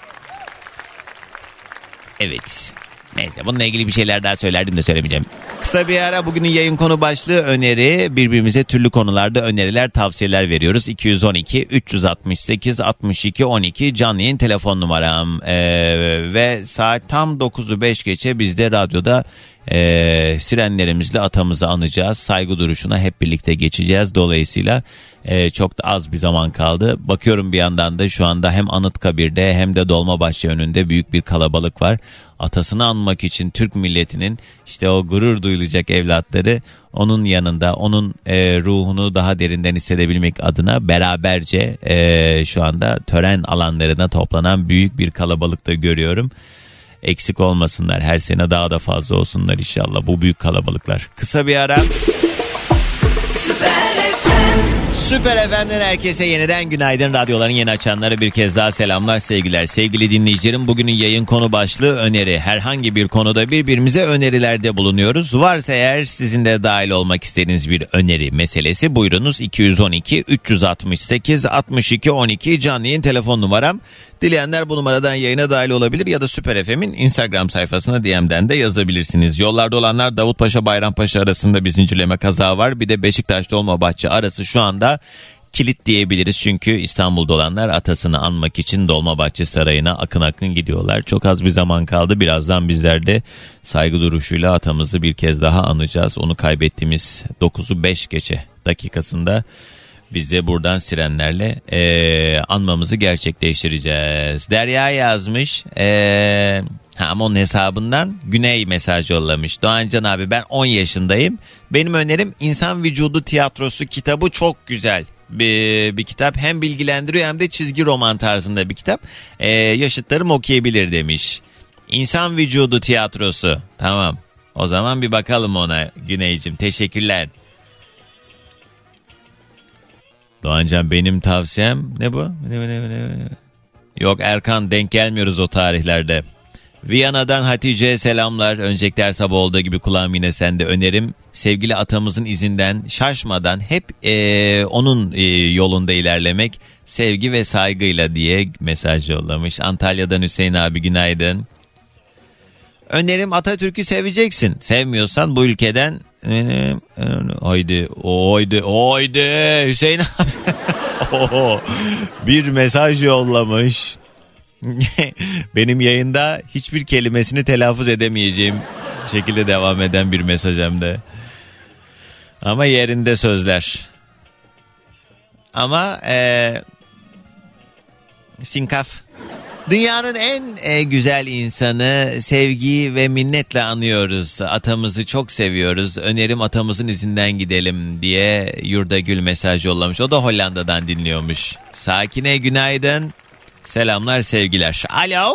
Evet. Neyse bununla ilgili bir şeyler daha söylerdim de söylemeyeceğim. Kısa bir ara bugünün yayın konu başlığı öneri. Birbirimize türlü konularda öneriler tavsiyeler veriyoruz. 212 368 62 12 canlı yayın telefon numaram. Ee, ve saat tam 9'u 5 geçe biz de radyoda e, sirenlerimizle atamızı anacağız. Saygı duruşuna hep birlikte geçeceğiz. Dolayısıyla e, çok da az bir zaman kaldı. Bakıyorum bir yandan da şu anda hem Anıtkabir'de hem de Dolmabahçe önünde büyük bir kalabalık var. Atasını anmak için Türk milletinin işte o gurur duyulacak evlatları onun yanında onun e, ruhunu daha derinden hissedebilmek adına beraberce e, şu anda tören alanlarına toplanan büyük bir kalabalık da görüyorum eksik olmasınlar. Her sene daha da fazla olsunlar inşallah bu büyük kalabalıklar. Kısa bir ara. Süper FM'den herkese yeniden günaydın. Radyoların yeni açanlara bir kez daha selamlar, sevgiler. Sevgili dinleyicilerim bugünün yayın konu başlığı öneri. Herhangi bir konuda birbirimize önerilerde bulunuyoruz. Varsa eğer sizin de dahil olmak istediğiniz bir öneri meselesi buyurunuz. 212 368 62 12 canlı yayın telefon numaram. Dileyenler bu numaradan yayına dahil olabilir ya da Süper FM'in Instagram sayfasına DM'den de yazabilirsiniz. Yollarda olanlar Davutpaşa Bayrampaşa arasında bir zincirleme kaza var. Bir de Beşiktaş Dolmabahçe arası şu anda kilit diyebiliriz. Çünkü İstanbul'da olanlar atasını anmak için Dolmabahçe Sarayı'na akın akın gidiyorlar. Çok az bir zaman kaldı. Birazdan bizler de saygı duruşuyla atamızı bir kez daha anacağız. Onu kaybettiğimiz 9'u 5 geçe dakikasında biz de buradan sirenlerle eee, anmamızı gerçekleştireceğiz. Derya yazmış. Eee ha, ama onun hesabından Güney mesaj yollamış. Doğancan abi ben 10 yaşındayım. Benim önerim İnsan Vücudu Tiyatrosu kitabı çok güzel. Bir, bir kitap hem bilgilendiriyor hem de çizgi roman tarzında bir kitap. Eee, yaşıtlarım okuyabilir demiş. İnsan Vücudu Tiyatrosu. Tamam. O zaman bir bakalım ona Güneycim. Teşekkürler. Doğancan benim tavsiyem ne bu? Ne, ne, ne, ne? Yok Erkan denk gelmiyoruz o tarihlerde. Viyana'dan Hatice selamlar. Öncelikle her sabah olduğu gibi kulağım yine sende önerim. Sevgili atamızın izinden şaşmadan hep eee, onun eee, yolunda ilerlemek sevgi ve saygıyla diye mesaj yollamış. Antalya'dan Hüseyin abi günaydın. Önerim Atatürk'ü seveceksin. Sevmiyorsan bu ülkeden haydi oydi oydi Hüseyin abi bir mesaj yollamış. Benim yayında hiçbir kelimesini telaffuz edemeyeceğim şekilde devam eden bir mesaj hem de. Ama yerinde sözler. Ama eee sinkaf. Dünyanın en e, güzel insanı sevgi ve minnetle anıyoruz. Atamızı çok seviyoruz. Önerim atamızın izinden gidelim diye Yurda Gül mesaj yollamış. O da Hollanda'dan dinliyormuş. Sakine günaydın. Selamlar sevgiler. Alo.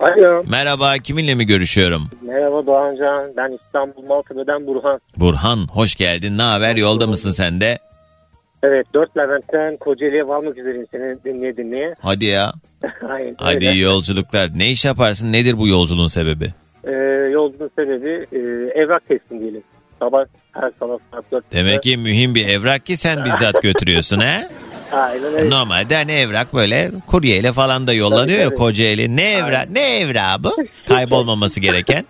Alo. Merhaba kiminle mi görüşüyorum? Merhaba Doğancan. Ben İstanbul Maltepe'den Burhan. Burhan hoş geldin. Ne haber? Yolda mısın sen de? Evet dört Levent'ten Kocaeli'ye varmak üzereyim seni dinleye dinleye. Hadi ya. Aynen Hadi iyi yolculuklar. Ne iş yaparsın? Nedir bu yolculuğun sebebi? Ee, yolculuğun sebebi e, evrak teslim diyelim. Sabah her sabah saat 4. Demek ki mühim bir evrak ki sen bizzat götürüyorsun he? Aynen öyle. Normalde hani evrak böyle kuryeyle falan da yollanıyor Tabii, ya. Kocaeli. Ne evrak? Ne evrağı bu? Kaybolmaması gereken.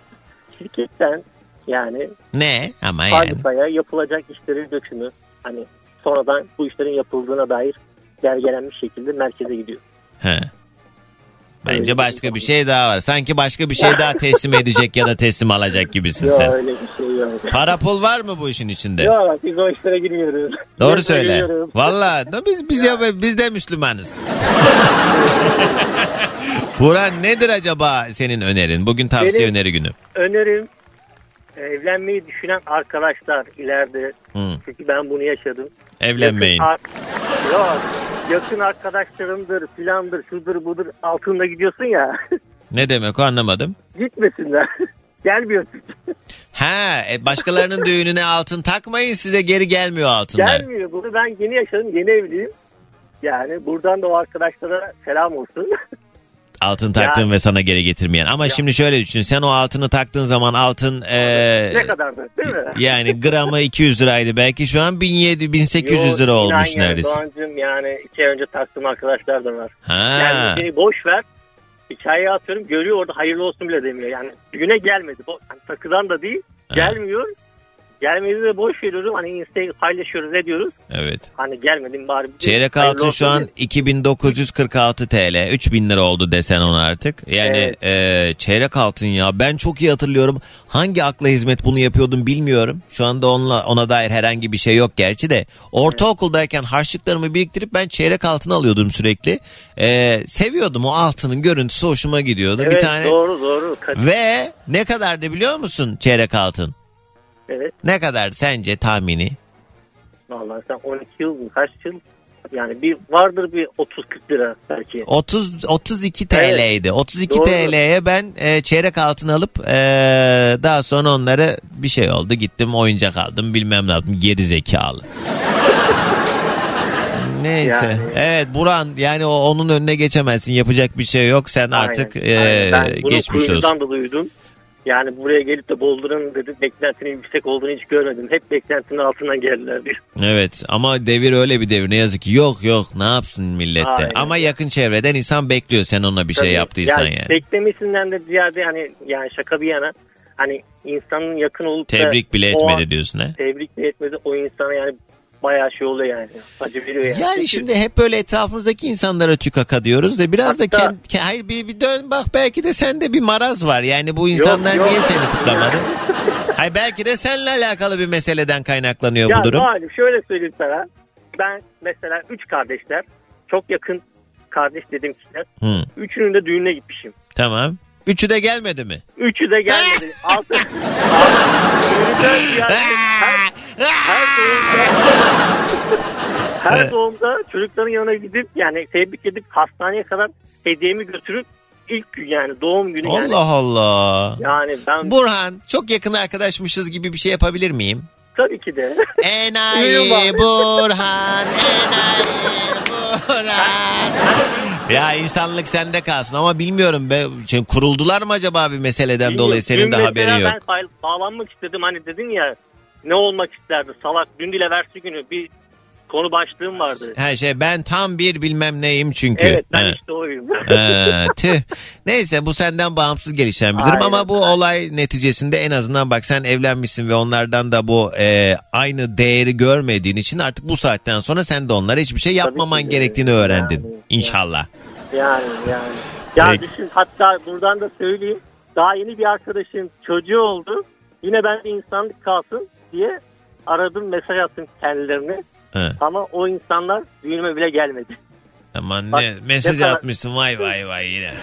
Şirketten yani Ne? Ama yani. fabrikaya yapılacak işlerin dökümü hani sonradan bu işlerin yapıldığına dair belgelenmiş şekilde merkeze gidiyor. He. Bence başka bir şey daha var. Sanki başka bir şey daha teslim edecek ya da teslim alacak gibisin Yok sen. öyle bir şey yok. Para pul var mı bu işin içinde? Yok biz o işlere girmiyoruz. Doğru Biz söyle. Valla biz biz ya, biz de Müslümanız. Burhan nedir acaba senin önerin? Bugün tavsiye Benim- öneri günü. Önerim evlenmeyi düşünen arkadaşlar ileride Hı. çünkü ben bunu yaşadım. Evlenmeyin. Yakın, ar- yok, yakın arkadaşlarımdır filandır şudur budur altında gidiyorsun ya Ne demek o anlamadım. gitmesinler. Gelmiyorsun. Ha, e, başkalarının düğününe altın takmayın size geri gelmiyor altınlar. Gelmiyor. Bunu ben yeni yaşadım. Yeni evliyim. Yani buradan da o arkadaşlara selam olsun. Altın taktığın Yani- ve sana geri getirmeyen. Ama şimdi şöyle düşün. Sen o altını taktığın zaman altın e, ne kadardı değil mi? yani gramı 200 liraydı. Belki şu an 1700 1800 lira Yo, olmuş inan yani neredeyse. Doğancığım yani iki ay önce taktığım arkadaşlar da var. Ha. Yani beni boş ver. Hikayeyi atıyorum görüyor orada hayırlı olsun bile demiyor. Yani düğüne gelmedi. Bo- hani takıdan da değil. Ha. Gelmiyor. Gelmedi de boş veriyorum. Hani Insta'yı paylaşıyoruz ediyoruz. Evet. Hani gelmedim bari. Çeyrek altın şu an diye. 2946 TL. 3000 lira oldu desen ona artık. Yani e, çeyrek altın ya. Ben çok iyi hatırlıyorum. Hangi akla hizmet bunu yapıyordum bilmiyorum. Şu anda onunla ona dair herhangi bir şey yok gerçi de. Ortaokuldayken harçlıklarımı biriktirip ben çeyrek altın alıyordum sürekli. E, seviyordum o altının görüntüsü hoşuma gidiyordu. Evet bir tane doğru doğru. Kaç- ve ne kadardı biliyor musun çeyrek altın? Evet. Ne kadar sence tahmini? Vallahi sen 12 yıl mı kaç yıl? Yani bir vardır bir 30-40 lira belki. 30 32 Evet. TL'ydi. 32 Doğru. TL'ye ben e, çeyrek altın alıp e, daha sonra onları bir şey oldu. Gittim oyuncak aldım bilmem ne yaptım. Geri zekalı. Neyse. Yani. Evet Buran yani o, onun önüne geçemezsin. Yapacak bir şey yok. Sen artık Aynen, e, aynen. Ben bunu geçmiş olsun. da duydum. Yani buraya gelip de Boldur'un dedi beklentinin yüksek olduğunu hiç görmedim. Hep beklentinin altından geldiler diyor. Evet ama devir öyle bir devir ne yazık ki yok yok ne yapsın millette. Aynen. Ama yakın çevreden insan bekliyor sen ona bir şey Tabii. yaptıysan yani. yani. Beklemesinden de ziyade hani yani şaka bir yana hani insanın yakın olup da Tebrik bile etmedi an diyorsun ha. Tebrik bile etmedi o insana yani bayağı şey oluyor yani. Acı veriyor yani. Yani şimdi hep böyle etrafımızdaki insanlara tükaka diyoruz da biraz da Hatta- kend, ke- hayır bir, bir dön bak belki de sende bir maraz var. Yani bu insanlar yok. niye seni kutlamadı? hayır belki de seninle alakalı bir meseleden kaynaklanıyor ya bu durum. Doğancığım şöyle söyleyeyim sana. Ben mesela üç kardeşler çok yakın kardeş dediğim kişiler. Hı, Üçünün de düğününe gitmişim. tamam. Üçü de gelmedi mi? Üçü de gelmedi. Altı. Ziyade her, doğumda, her doğumda çocukların yanına gidip yani tebrik edip hastaneye kadar hediyemi götürüp ilk gün yani doğum günü yani. Allah Allah. Yani ben Burhan çok yakın arkadaşmışız gibi bir şey yapabilir miyim? tabii ki de. Enayi. Burhan, enayi Burhan. ya insanlık sende kalsın ama bilmiyorum be. Şimdi kuruldular mı acaba bir meseleden dolayı senin Dün de haberin yok. Ben bağlanmak istedim hani dedin ya ne olmak isterdi salak dün dile versi günü bir konu başlığım vardı. Her şey ben tam bir bilmem neyim çünkü. Evet ben He. işte oyum. Tüh. Neyse bu senden bağımsız gelişen bir durum Aynen. ama bu olay neticesinde en azından bak sen evlenmişsin ve onlardan da bu e, aynı değeri görmediğin için artık bu saatten sonra sen de onlara hiçbir şey yapmaman ki gerektiğini öğrendin. Yani, İnşallah. Yani yani. Ya Peki. düşün hatta buradan da söyleyeyim. Daha yeni bir arkadaşın çocuğu oldu. Yine ben insanlık kalsın diye aradım mesaj attım kendilerine. He. Ama o insanlar düğünüme bile gelmedi. Aman Bak, ne mesaj ne kadar- atmışsın vay vay vay yine.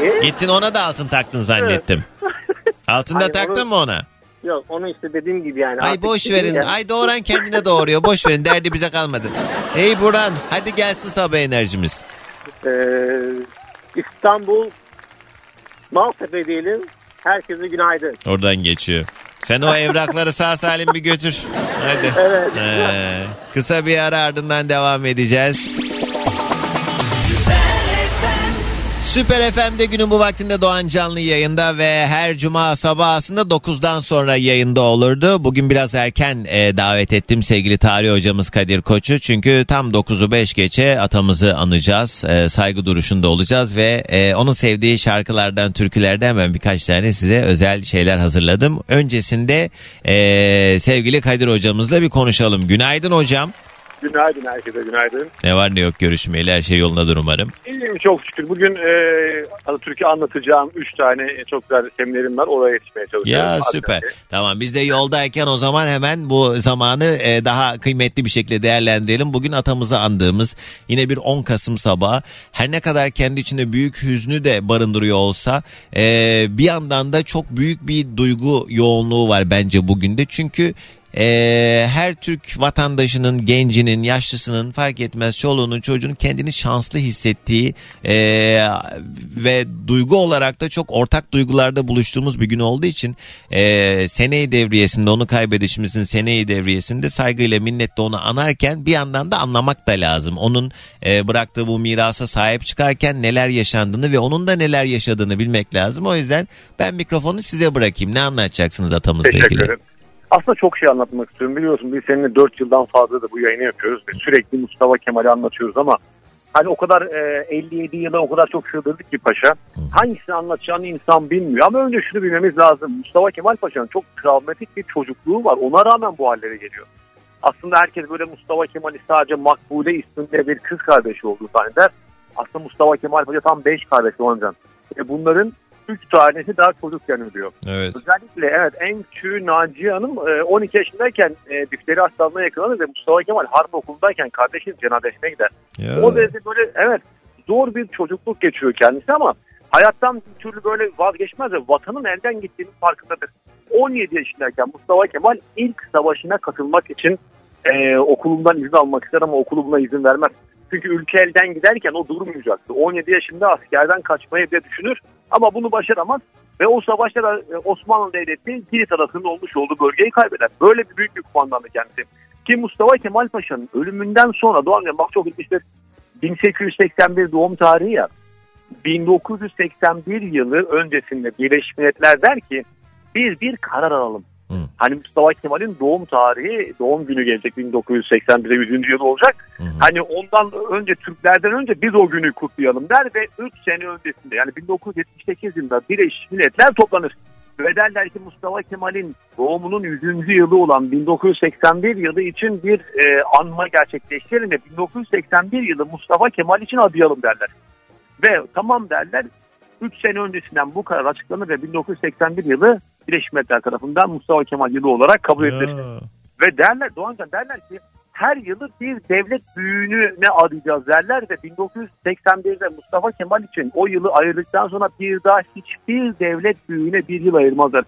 Niye? Gittin ona da altın taktın zannettim. Altın da Hayır, taktın onu- mı ona? Yok onu işte dediğim gibi yani. Ay boş verin. yani. Ay doğuran kendine doğuruyor. Boş verin. Derdi bize kalmadı. Hey Burhan hadi gelsin sabah enerjimiz. Ee, İstanbul Maltepe diyelim. Herkese günaydın. Oradan geçiyor. Sen o evrakları sağ salim bir götür. Hadi. Evet. Ee, kısa bir ara ardından devam edeceğiz. Süper FM'de günün bu vaktinde Doğan canlı yayında ve her cuma sabah aslında 9'dan sonra yayında olurdu. Bugün biraz erken e, davet ettim sevgili tarih hocamız Kadir Koç'u. Çünkü tam 9'u 5 geçe atamızı anacağız. E, saygı duruşunda olacağız ve e, onun sevdiği şarkılardan, türkülerden hemen birkaç tane size özel şeyler hazırladım. Öncesinde e, sevgili Kadir hocamızla bir konuşalım. Günaydın hocam. Günaydın herkese günaydın. Ne var ne yok görüşmeyeli her şey yolundadır umarım. İyiyim çok şükür. Bugün e, Atatürk'ü anlatacağım 3 tane çok güzel seminerim var. Oraya yetişmeye çalışıyorum. Ya süper. Tamam biz de yoldayken o zaman hemen bu zamanı e, daha kıymetli bir şekilde değerlendirelim. Bugün atamızı andığımız yine bir 10 Kasım sabahı her ne kadar kendi içinde büyük hüznü de barındırıyor olsa e, bir yandan da çok büyük bir duygu yoğunluğu var bence bugün de. Çünkü e, her Türk vatandaşının, gencinin, yaşlısının fark etmez çoluğunun çocuğunun kendini şanslı hissettiği e, ve duygu olarak da çok ortak duygularda buluştuğumuz bir gün olduğu için e, seneyi devriyesinde onu kaybedişimizin seneyi devriyesinde saygıyla minnetle onu anarken bir yandan da anlamak da lazım. Onun e, bıraktığı bu mirasa sahip çıkarken neler yaşandığını ve onun da neler yaşadığını bilmek lazım. O yüzden ben mikrofonu size bırakayım. Ne anlatacaksınız atamızla Teşekkür ilgili? ederim. Aslında çok şey anlatmak istiyorum. Biliyorsun biz seninle 4 yıldan fazla da bu yayını yapıyoruz. Ve sürekli Mustafa Kemal'i anlatıyoruz ama hani o kadar e, 57 yıla o kadar çok sığdırdık ki paşa. Hangisini anlatacağını insan bilmiyor. Ama önce şunu bilmemiz lazım. Mustafa Kemal Paşa'nın çok travmatik bir çocukluğu var. Ona rağmen bu hallere geliyor. Aslında herkes böyle Mustafa Kemal'i sadece Makbule isminde bir kız kardeşi olduğu zanneder. Aslında Mustafa Kemal Paşa tam 5 kardeş Oncan. Ve bunların 3 tanesi daha çocukken ölüyor. Evet. Özellikle evet en küçüğü Naciye Hanım e, 12 yaşındayken e, difteri hastalığına yakalanır ve Mustafa Kemal harp okulundayken kardeşinin cenazesine gider. Ya. O derece böyle evet zor bir çocukluk geçiyor kendisi ama hayattan bir türlü böyle vazgeçmez ve vatanın elden gittiğinin farkındadır. 17 yaşındayken Mustafa Kemal ilk savaşına katılmak için e, okulundan izin almak ister ama okulu buna izin vermez. Çünkü ülke elden giderken o durmayacaktı. 17 yaşında askerden kaçmayı bile düşünür ama bunu başaramaz. Ve o savaşta da e, Osmanlı Devleti Girit arasında olmuş olduğu bölgeyi kaybeder. Böyle bir büyük bir kumandandı kendisi. Ki Mustafa Kemal Paşa'nın ölümünden sonra Doğan Bey, bak çok ilginçtir. 1881 doğum tarihi ya. 1981 yılı öncesinde Birleşmiş Milletler der ki biz bir karar alalım. Hı. Hani Mustafa Kemal'in doğum tarihi, doğum günü gelecek 1981'de 100. yıl olacak. Hı hı. Hani ondan önce Türklerden önce biz o günü kutlayalım der ve 3 sene öncesinde yani 1978 yılında Birleşmiş Milletler toplanır. Ve derler ki Mustafa Kemal'in doğumunun 100. yılı olan 1981 yılı için bir e, anma gerçekleştirelim ve 1981 yılı Mustafa Kemal için adayalım derler. Ve tamam derler 3 sene öncesinden bu karar açıklanır ve 1981 yılı Birleşmiş Milletler tarafından Mustafa Kemal yılı olarak kabul edilir. Ya. Ve derler Doğancan derler ki her yılı bir devlet büyüğüne adayacağız derler ve 1981'de Mustafa Kemal için o yılı ayırdıktan sonra bir daha hiçbir devlet büyüğüne bir yıl ayırmazlar.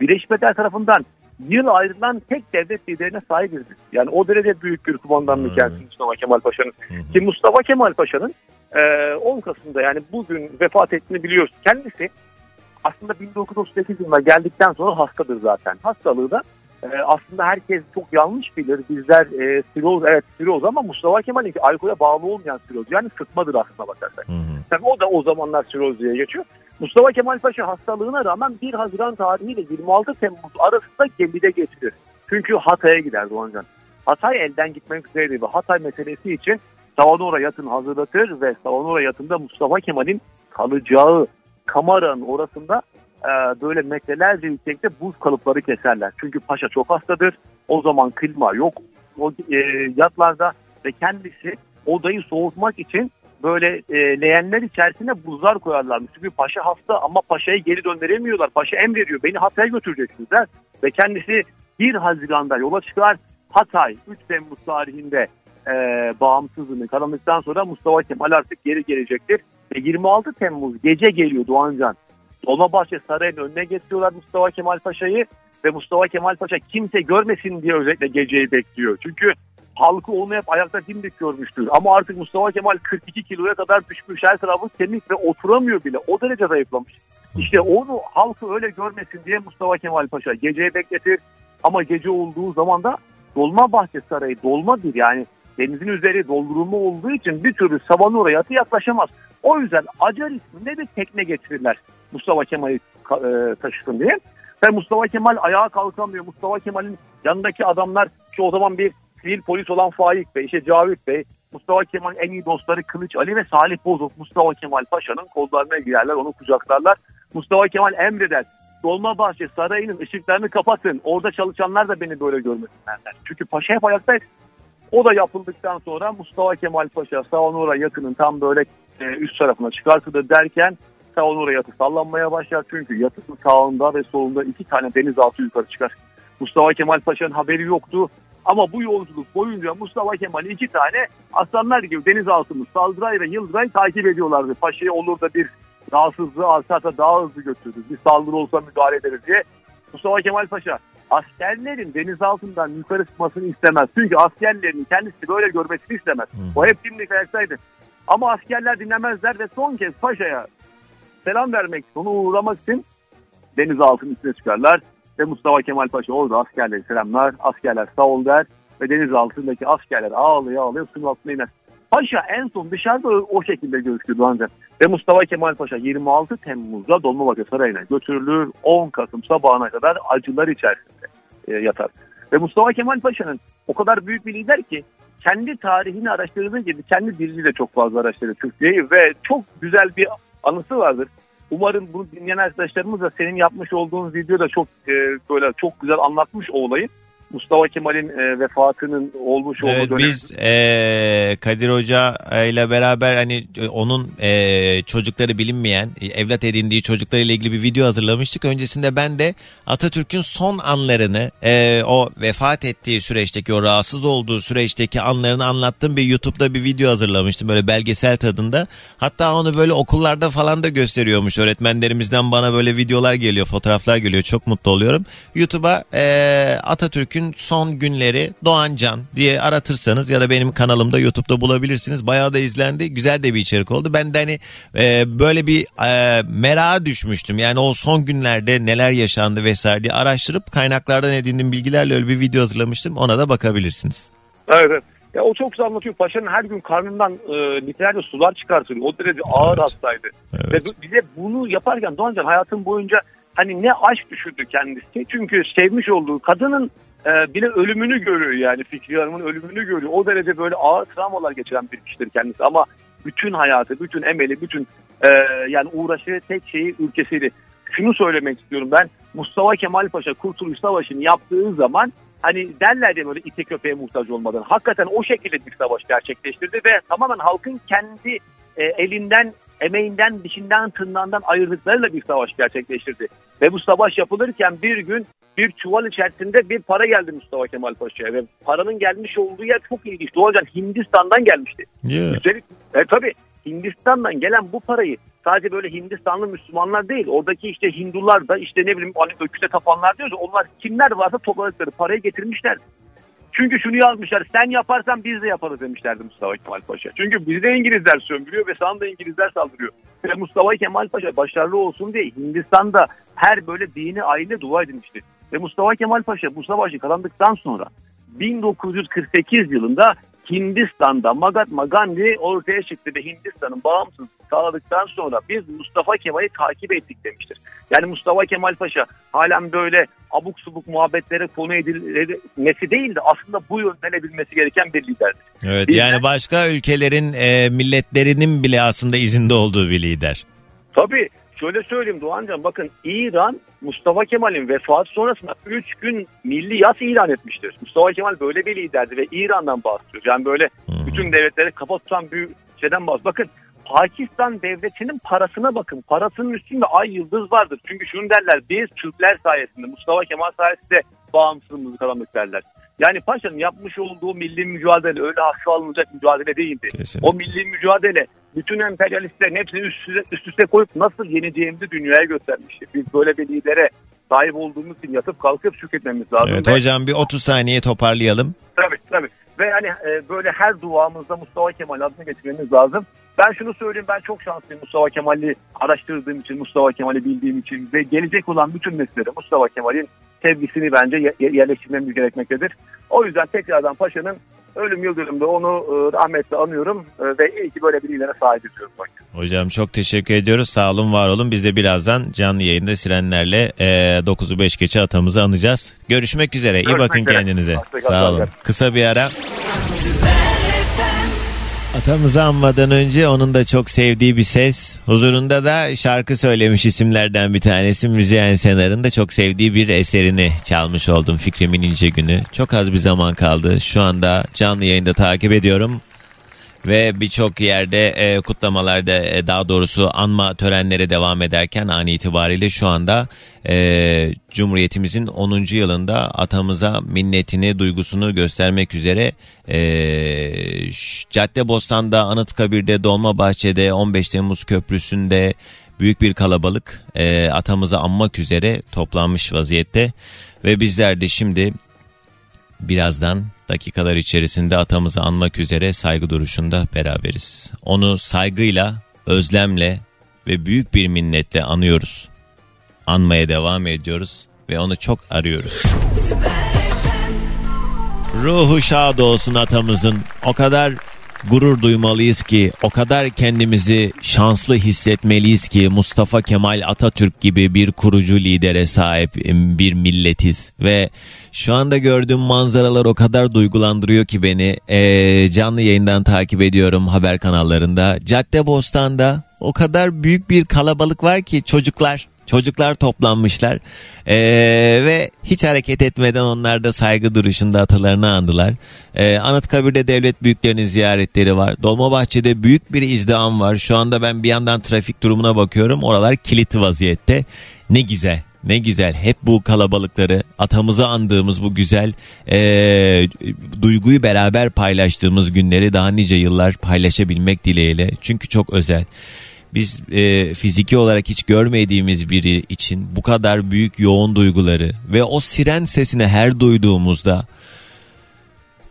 Birleşmiş Milletler tarafından yıl ayrılan tek devlet liderine sahibiz. biz. Yani o derece büyük bir kumandanlık Hmm. kendisi Mustafa Kemal Paşa'nın. Ki Mustafa Kemal Paşa'nın e, 10 Kasım'da yani bugün vefat ettiğini biliyoruz. Kendisi aslında 1938 yılında geldikten sonra hastadır zaten. Hastalığı da e, aslında herkes çok yanlış bilir. Bizler e, siroz evet siroz ama Mustafa Kemal'inki alkole bağlı olmayan siroz. Yani sıtmadır aslında bakarsak. Hı hı. Tabii o da o zamanlar siroz diye geçiyor. Mustafa Kemal Paşa hastalığına rağmen 1 Haziran tarihiyle 26 Temmuz arasında gemide geçirir. Çünkü Hatay'a gider Doğancan. Hatay elden gitmek üzereydi ve Hatay meselesi için Savanora yatını hazırlatır ve Savanora yatında Mustafa Kemal'in kalacağı kameranın orasında e, böyle metrelerce yüksekte buz kalıpları keserler. Çünkü paşa çok hastadır. O zaman klima yok o e, yatlarda ve kendisi odayı soğutmak için böyle e, leğenler içerisine buzlar koyarlarmış. Çünkü paşa hasta ama paşayı geri döndüremiyorlar. Paşa emrediyor beni Hatay'a götüreceksiniz der. Ve kendisi 1 Haziran'da yola çıkar. Hatay 3 Temmuz tarihinde e, bağımsızlığını kazandıktan sonra Mustafa Kemal artık geri gelecektir. Ve 26 Temmuz gece geliyor Doğancan. Dolmabahçe Sarayı'nın önüne getiriyorlar Mustafa Kemal Paşa'yı ve Mustafa Kemal Paşa kimse görmesin diye özellikle geceyi bekliyor. Çünkü halkı onu hep ayakta dimdik görmüştür. Ama artık Mustafa Kemal 42 kiloya kadar düşmüş her tarafı kemik ve oturamıyor bile. O derece zayıflamış. İşte onu halkı öyle görmesin diye Mustafa Kemal Paşa geceye bekletir. Ama gece olduğu zaman da Dolmabahçe Sarayı dolmadır yani denizin üzeri doldurulma olduğu için bir türlü Savanura yatı yaklaşamaz. O yüzden Acar isminde bir tekne getirirler Mustafa Kemal'i e, taşısın diye. Ve Mustafa Kemal ayağa kalkamıyor. Mustafa Kemal'in yanındaki adamlar şu o zaman bir sivil polis olan Faik Bey, işte Cavit Bey, Mustafa Kemal'in en iyi dostları Kılıç Ali ve Salih Bozok Mustafa Kemal Paşa'nın kollarına girerler, onu kucaklarlar. Mustafa Kemal emreder. Dolmabahçe Sarayı'nın ışıklarını kapatın. Orada çalışanlar da beni böyle görmesinler. Çünkü Paşa hep ayaktaydı. O da yapıldıktan sonra Mustafa Kemal Paşa Savanora yakının tam böyle e, üst tarafına çıkartılır derken Savanora yatı sallanmaya başlar. Çünkü yatının sağında ve solunda iki tane denizaltı yukarı çıkar. Mustafa Kemal Paşa'nın haberi yoktu. Ama bu yolculuk boyunca Mustafa Kemal'i iki tane aslanlar gibi denizaltımız Saldıray ve Yıldıray takip ediyorlardı. Paşa'ya olur da bir rahatsızlığı artarsa daha hızlı götürürüz. Bir saldırı olsa müdahale ederiz diye. Mustafa Kemal Paşa askerlerin denizaltından yukarı çıkmasını istemez. Çünkü askerlerin kendisi böyle görmesini istemez. O hep dimdik ayaktaydı. Ama askerler dinlemezler ve son kez paşaya selam vermek, onu uğurlamak için denizaltının üstüne çıkarlar. Ve Mustafa Kemal Paşa orada askerlere selamlar. Askerler sağ ol der. Ve deniz altındaki askerler ağlıyor ağlıyor suyun altına iner. Paşa en son dışarıda o, şekilde görüştü ancak. Ve Mustafa Kemal Paşa 26 Temmuz'da Dolmabahçe Sarayı'na götürülür. 10 Kasım sabahına kadar acılar içerisinde yatar. Ve Mustafa Kemal Paşa'nın o kadar büyük bir lider ki kendi tarihini araştırdığı gibi kendi diliyle de çok fazla araştırdı Türkçeyi ve çok güzel bir anısı vardır. Umarım bunu dinleyen arkadaşlarımız da senin yapmış olduğun videoda çok e, böyle çok güzel anlatmış o olayı. Mustafa Kemal'in e, vefatının olmuş olduğu Evet dönem. biz e, Kadir Hoca ile beraber hani e, onun e, çocukları bilinmeyen e, evlat edindiği çocuklarıyla ilgili bir video hazırlamıştık. Öncesinde ben de Atatürk'ün son anlarını e, o vefat ettiği süreçteki o rahatsız olduğu süreçteki anlarını anlattığım bir YouTube'da bir video hazırlamıştım böyle belgesel tadında. Hatta onu böyle okullarda falan da gösteriyormuş öğretmenlerimizden bana böyle videolar geliyor fotoğraflar geliyor çok mutlu oluyorum. YouTube'a e, Atatürk'ün son günleri Doğan Can diye aratırsanız ya da benim kanalımda YouTube'da bulabilirsiniz. Bayağı da izlendi. Güzel de bir içerik oldu. Ben de hani e, böyle bir e, merak düşmüştüm. Yani o son günlerde neler yaşandı vesaire diye araştırıp kaynaklardan edindiğim bilgilerle öyle bir video hazırlamıştım. Ona da bakabilirsiniz. Evet, evet. Ya o çok güzel anlatıyor. Paşa'nın her gün karnından e, litrelerce sular çıkartılıyor. O derece ağır hastaydı. Ve bu- bize bunu yaparken Doğancan hayatın boyunca hani ne aşk düşürdü kendisi. Çünkü sevmiş olduğu kadının e, bile ölümünü görüyor yani Fikri Hanım'ın ölümünü görüyor. O derece böyle ağır travmalar geçiren bir kişidir kendisi. Ama bütün hayatı, bütün emeli, bütün e, yani uğraştığı tek şeyi ülkesiydi. Şunu söylemek istiyorum ben. Mustafa Kemal Paşa Kurtuluş Savaşı'nı yaptığı zaman hani derler ya böyle ite köpeğe muhtaç olmadan. Hakikaten o şekilde bir savaş gerçekleştirdi ve tamamen halkın kendi e, elinden, emeğinden, dişinden, tırnağından ayırdıklarıyla bir savaş gerçekleştirdi. Ve bu savaş yapılırken bir gün bir çuval içerisinde bir para geldi Mustafa Kemal Paşa'ya ve paranın gelmiş olduğu yer çok ilginç. Doğacan Hindistan'dan gelmişti. Üstelik e, tabii Hindistan'dan gelen bu parayı sadece böyle Hindistanlı Müslümanlar değil oradaki işte Hindular da işte ne bileyim hani öküze tapanlar diyoruz onlar kimler varsa topladıkları parayı getirmişlerdi. Çünkü şunu yazmışlar sen yaparsan biz de yaparız demişlerdi Mustafa Kemal Paşa. Çünkü bizi de İngilizler sömürüyor ve sana da İngilizler saldırıyor. Ve Mustafa Kemal Paşa başarılı olsun diye Hindistan'da her böyle dini aile dua edilmişti. Ve Mustafa Kemal Paşa bu savaşı kazandıktan sonra 1948 yılında Hindistan'da Mahatma Gandhi ortaya çıktı ve Hindistan'ın bağımsızlığını sağladıktan sonra biz Mustafa Kemal'i takip ettik demiştir. Yani Mustafa Kemal Paşa halen böyle abuk subuk muhabbetlere konu edilmesi değil de aslında bu yönlenebilmesi gereken bir liderdir. Evet Biz- yani başka ülkelerin e, milletlerinin bile aslında izinde olduğu bir lider. Tabii şöyle söyleyeyim Doğancan bakın İran Mustafa Kemal'in vefatı sonrasında 3 gün milli yas ilan etmiştir. Mustafa Kemal böyle bir liderdi ve İran'dan bahsediyor. Yani böyle bütün devletleri kafa tutan bir şeyden bahsediyor. Bakın Pakistan devletinin parasına bakın. Parasının üstünde ay yıldız vardır. Çünkü şunu derler biz Türkler sayesinde Mustafa Kemal sayesinde bağımsızlığımızı kazandık derler. Yani paşanın yapmış olduğu milli mücadele öyle hafife alınacak mücadele değildi. O milli mücadele bütün emperyalistlerin hepsini üst üste, üst üste koyup nasıl yeneceğimizi dünyaya göstermişti. Biz böyle bir lidere sahip olduğumuz için yatıp kalkıp şükretmemiz lazım. Evet Ve- hocam bir 30 saniye toparlayalım. Tabii tabii. Ve hani e, böyle her duamızda Mustafa Kemal adını getirmemiz lazım. Ben şunu söyleyeyim ben çok şanslıyım Mustafa Kemal'i araştırdığım için, Mustafa Kemal'i bildiğim için ve gelecek olan bütün nesillere Mustafa Kemal'in sevgisini bence ye- ye- yerleştirmemiz gerekmektedir. O yüzden tekrardan Paşa'nın ölüm yıldönümünde onu e, rahmetle anıyorum e, ve iyi ki böyle birilere sahip ediyoruz. Bak. Hocam çok teşekkür ediyoruz. Sağ olun, var olun. Biz de birazdan canlı yayında sirenlerle e, 9'u 5 geçe atamızı anacağız. Görüşmek üzere. İyi Görüşmek bakın üzere. kendinize. Sağ olun. Kısa bir ara. Atamızı anmadan önce onun da çok sevdiği bir ses. Huzurunda da şarkı söylemiş isimlerden bir tanesi. Müzeyyen Senar'ın da çok sevdiği bir eserini çalmış oldum. Fikrimin İnce Günü. Çok az bir zaman kaldı. Şu anda canlı yayında takip ediyorum. Ve birçok yerde e, kutlamalarda e, daha doğrusu anma törenleri devam ederken an itibariyle şu anda e, Cumhuriyetimizin 10. yılında atamıza minnetini, duygusunu göstermek üzere e, Caddebostan'da, Anıtkabir'de, Dolmabahçe'de, 15 Temmuz Köprüsü'nde büyük bir kalabalık e, atamızı anmak üzere toplanmış vaziyette. Ve bizler de şimdi birazdan dakikalar içerisinde atamızı anmak üzere saygı duruşunda beraberiz. Onu saygıyla, özlemle ve büyük bir minnetle anıyoruz. Anmaya devam ediyoruz ve onu çok arıyoruz. Ruhu şad olsun atamızın. O kadar gurur duymalıyız ki, o kadar kendimizi şanslı hissetmeliyiz ki Mustafa Kemal Atatürk gibi bir kurucu lidere sahip bir milletiz. Ve şu anda gördüğüm manzaralar o kadar duygulandırıyor ki beni. Ee, canlı yayından takip ediyorum haber kanallarında. Caddebostan'da o kadar büyük bir kalabalık var ki çocuklar. Çocuklar toplanmışlar Ee, ve hiç hareket etmeden onlar da saygı duruşunda atalarını andılar. Ee, Anıtkabir'de devlet büyüklerinin ziyaretleri var. Dolmabahçe'de büyük bir izdiham var. Şu anda ben bir yandan trafik durumuna bakıyorum. Oralar kilit vaziyette. Ne güzel. Ne güzel hep bu kalabalıkları atamızı andığımız bu güzel eee, duyguyu beraber paylaştığımız günleri daha nice yıllar paylaşabilmek dileğiyle. Çünkü çok özel. Biz eee, fiziki olarak hiç görmediğimiz biri için bu kadar büyük yoğun duyguları ve o siren sesini her duyduğumuzda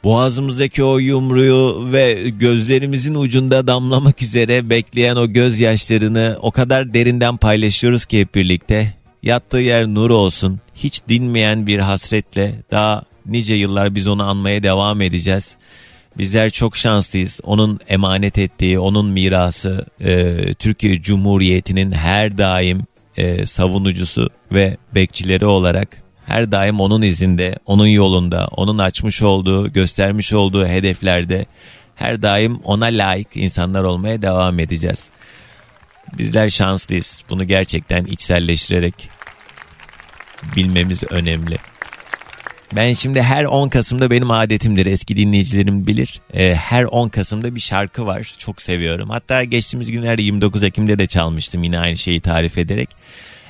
boğazımızdaki o yumruyu ve gözlerimizin ucunda damlamak üzere bekleyen o gözyaşlarını o kadar derinden paylaşıyoruz ki hep birlikte. Yattığı yer nur olsun. Hiç dinmeyen bir hasretle daha nice yıllar biz onu anmaya devam edeceğiz. Bizler çok şanslıyız. Onun emanet ettiği, onun mirası e, Türkiye Cumhuriyeti'nin her daim e, savunucusu ve bekçileri olarak her daim onun izinde, onun yolunda, onun açmış olduğu, göstermiş olduğu hedeflerde her daim ona layık insanlar olmaya devam edeceğiz. Bizler şanslıyız. Bunu gerçekten içselleştirerek bilmemiz önemli. Ben şimdi her 10 Kasım'da benim adetimdir. Eski dinleyicilerim bilir. Ee, her 10 Kasım'da bir şarkı var. Çok seviyorum. Hatta geçtiğimiz günlerde 29 Ekim'de de çalmıştım yine aynı şeyi tarif ederek.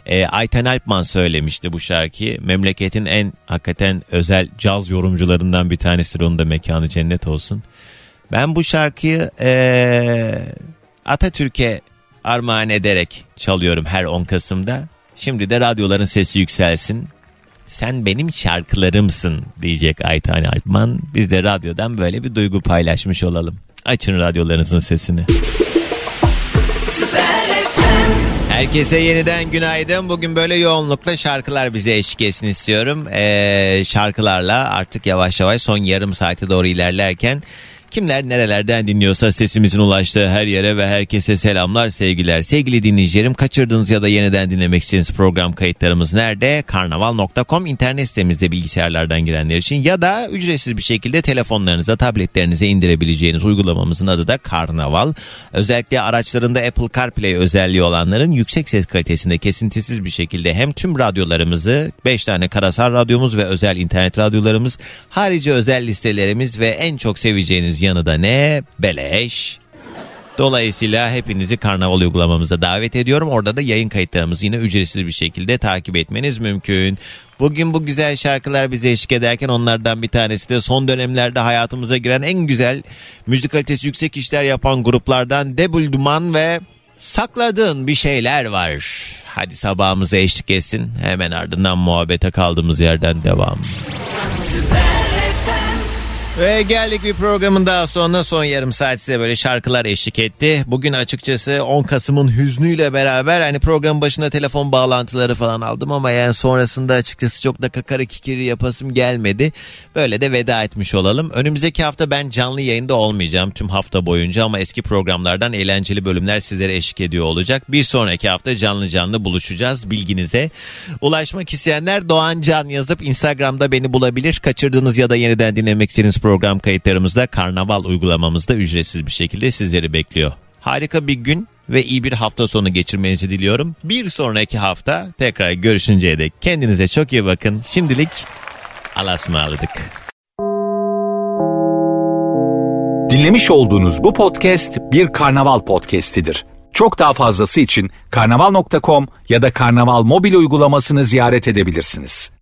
Ee, Ayten Alpman söylemişti bu şarkıyı. Memleketin en hakikaten özel caz yorumcularından bir tanesidir. Onun da mekanı cennet olsun. Ben bu şarkıyı ee, Atatürk'e armağan ederek çalıyorum her 10 Kasım'da. Şimdi de radyoların sesi yükselsin. Sen benim şarkılarımsın diyecek Aytan Alpman. Biz de radyodan böyle bir duygu paylaşmış olalım. Açın radyolarınızın sesini. Herkese yeniden günaydın. Bugün böyle yoğunlukla şarkılar bize eşlik etsin istiyorum. Ee, şarkılarla artık yavaş yavaş son yarım saate doğru ilerlerken kimler nerelerden dinliyorsa sesimizin ulaştığı her yere ve herkese selamlar sevgiler. Sevgili dinleyicilerim kaçırdığınız ya da yeniden dinlemek istediğiniz program kayıtlarımız nerede? Karnaval.com internet sitemizde bilgisayarlardan girenler için ya da ücretsiz bir şekilde telefonlarınıza tabletlerinize indirebileceğiniz uygulamamızın adı da Karnaval. Özellikle araçlarında Apple CarPlay özelliği olanların yüksek ses kalitesinde kesintisiz bir şekilde hem tüm radyolarımızı 5 tane karasal radyomuz ve özel internet radyolarımız harici özel listelerimiz ve en çok seveceğiniz yanı da ne? Beleş. Dolayısıyla hepinizi karnaval uygulamamıza davet ediyorum. Orada da yayın kayıtlarımızı yine ücretsiz bir şekilde takip etmeniz mümkün. Bugün bu güzel şarkılar bize eşlik ederken onlardan bir tanesi de son dönemlerde hayatımıza giren en güzel müzik kalitesi yüksek işler yapan gruplardan Debul Duman ve Sakladığın bir şeyler var. Hadi sabahımıza eşlik etsin. Hemen ardından muhabbete kaldığımız yerden devam. Ve geldik bir programın daha sonuna son yarım saat size böyle şarkılar eşlik etti. Bugün açıkçası 10 Kasım'ın hüznüyle beraber hani programın başında telefon bağlantıları falan aldım ama yani sonrasında açıkçası çok da kakara kikiri yapasım gelmedi. Böyle de veda etmiş olalım. Önümüzdeki hafta ben canlı yayında olmayacağım tüm hafta boyunca ama eski programlardan eğlenceli bölümler sizlere eşlik ediyor olacak. Bir sonraki hafta canlı canlı buluşacağız bilginize. Ulaşmak isteyenler Doğan Can yazıp Instagram'da beni bulabilir. Kaçırdığınız ya da yeniden dinlemek istediğiniz program kayıtlarımızda Karnaval uygulamamızda ücretsiz bir şekilde sizleri bekliyor. Harika bir gün ve iyi bir hafta sonu geçirmenizi diliyorum. Bir sonraki hafta tekrar görüşünceye dek kendinize çok iyi bakın. Şimdilik alasmaladık. Dinlemiş olduğunuz bu podcast bir karnaval podcastidir. Çok daha fazlası için karnaval.com ya da karnaval mobil uygulamasını ziyaret edebilirsiniz.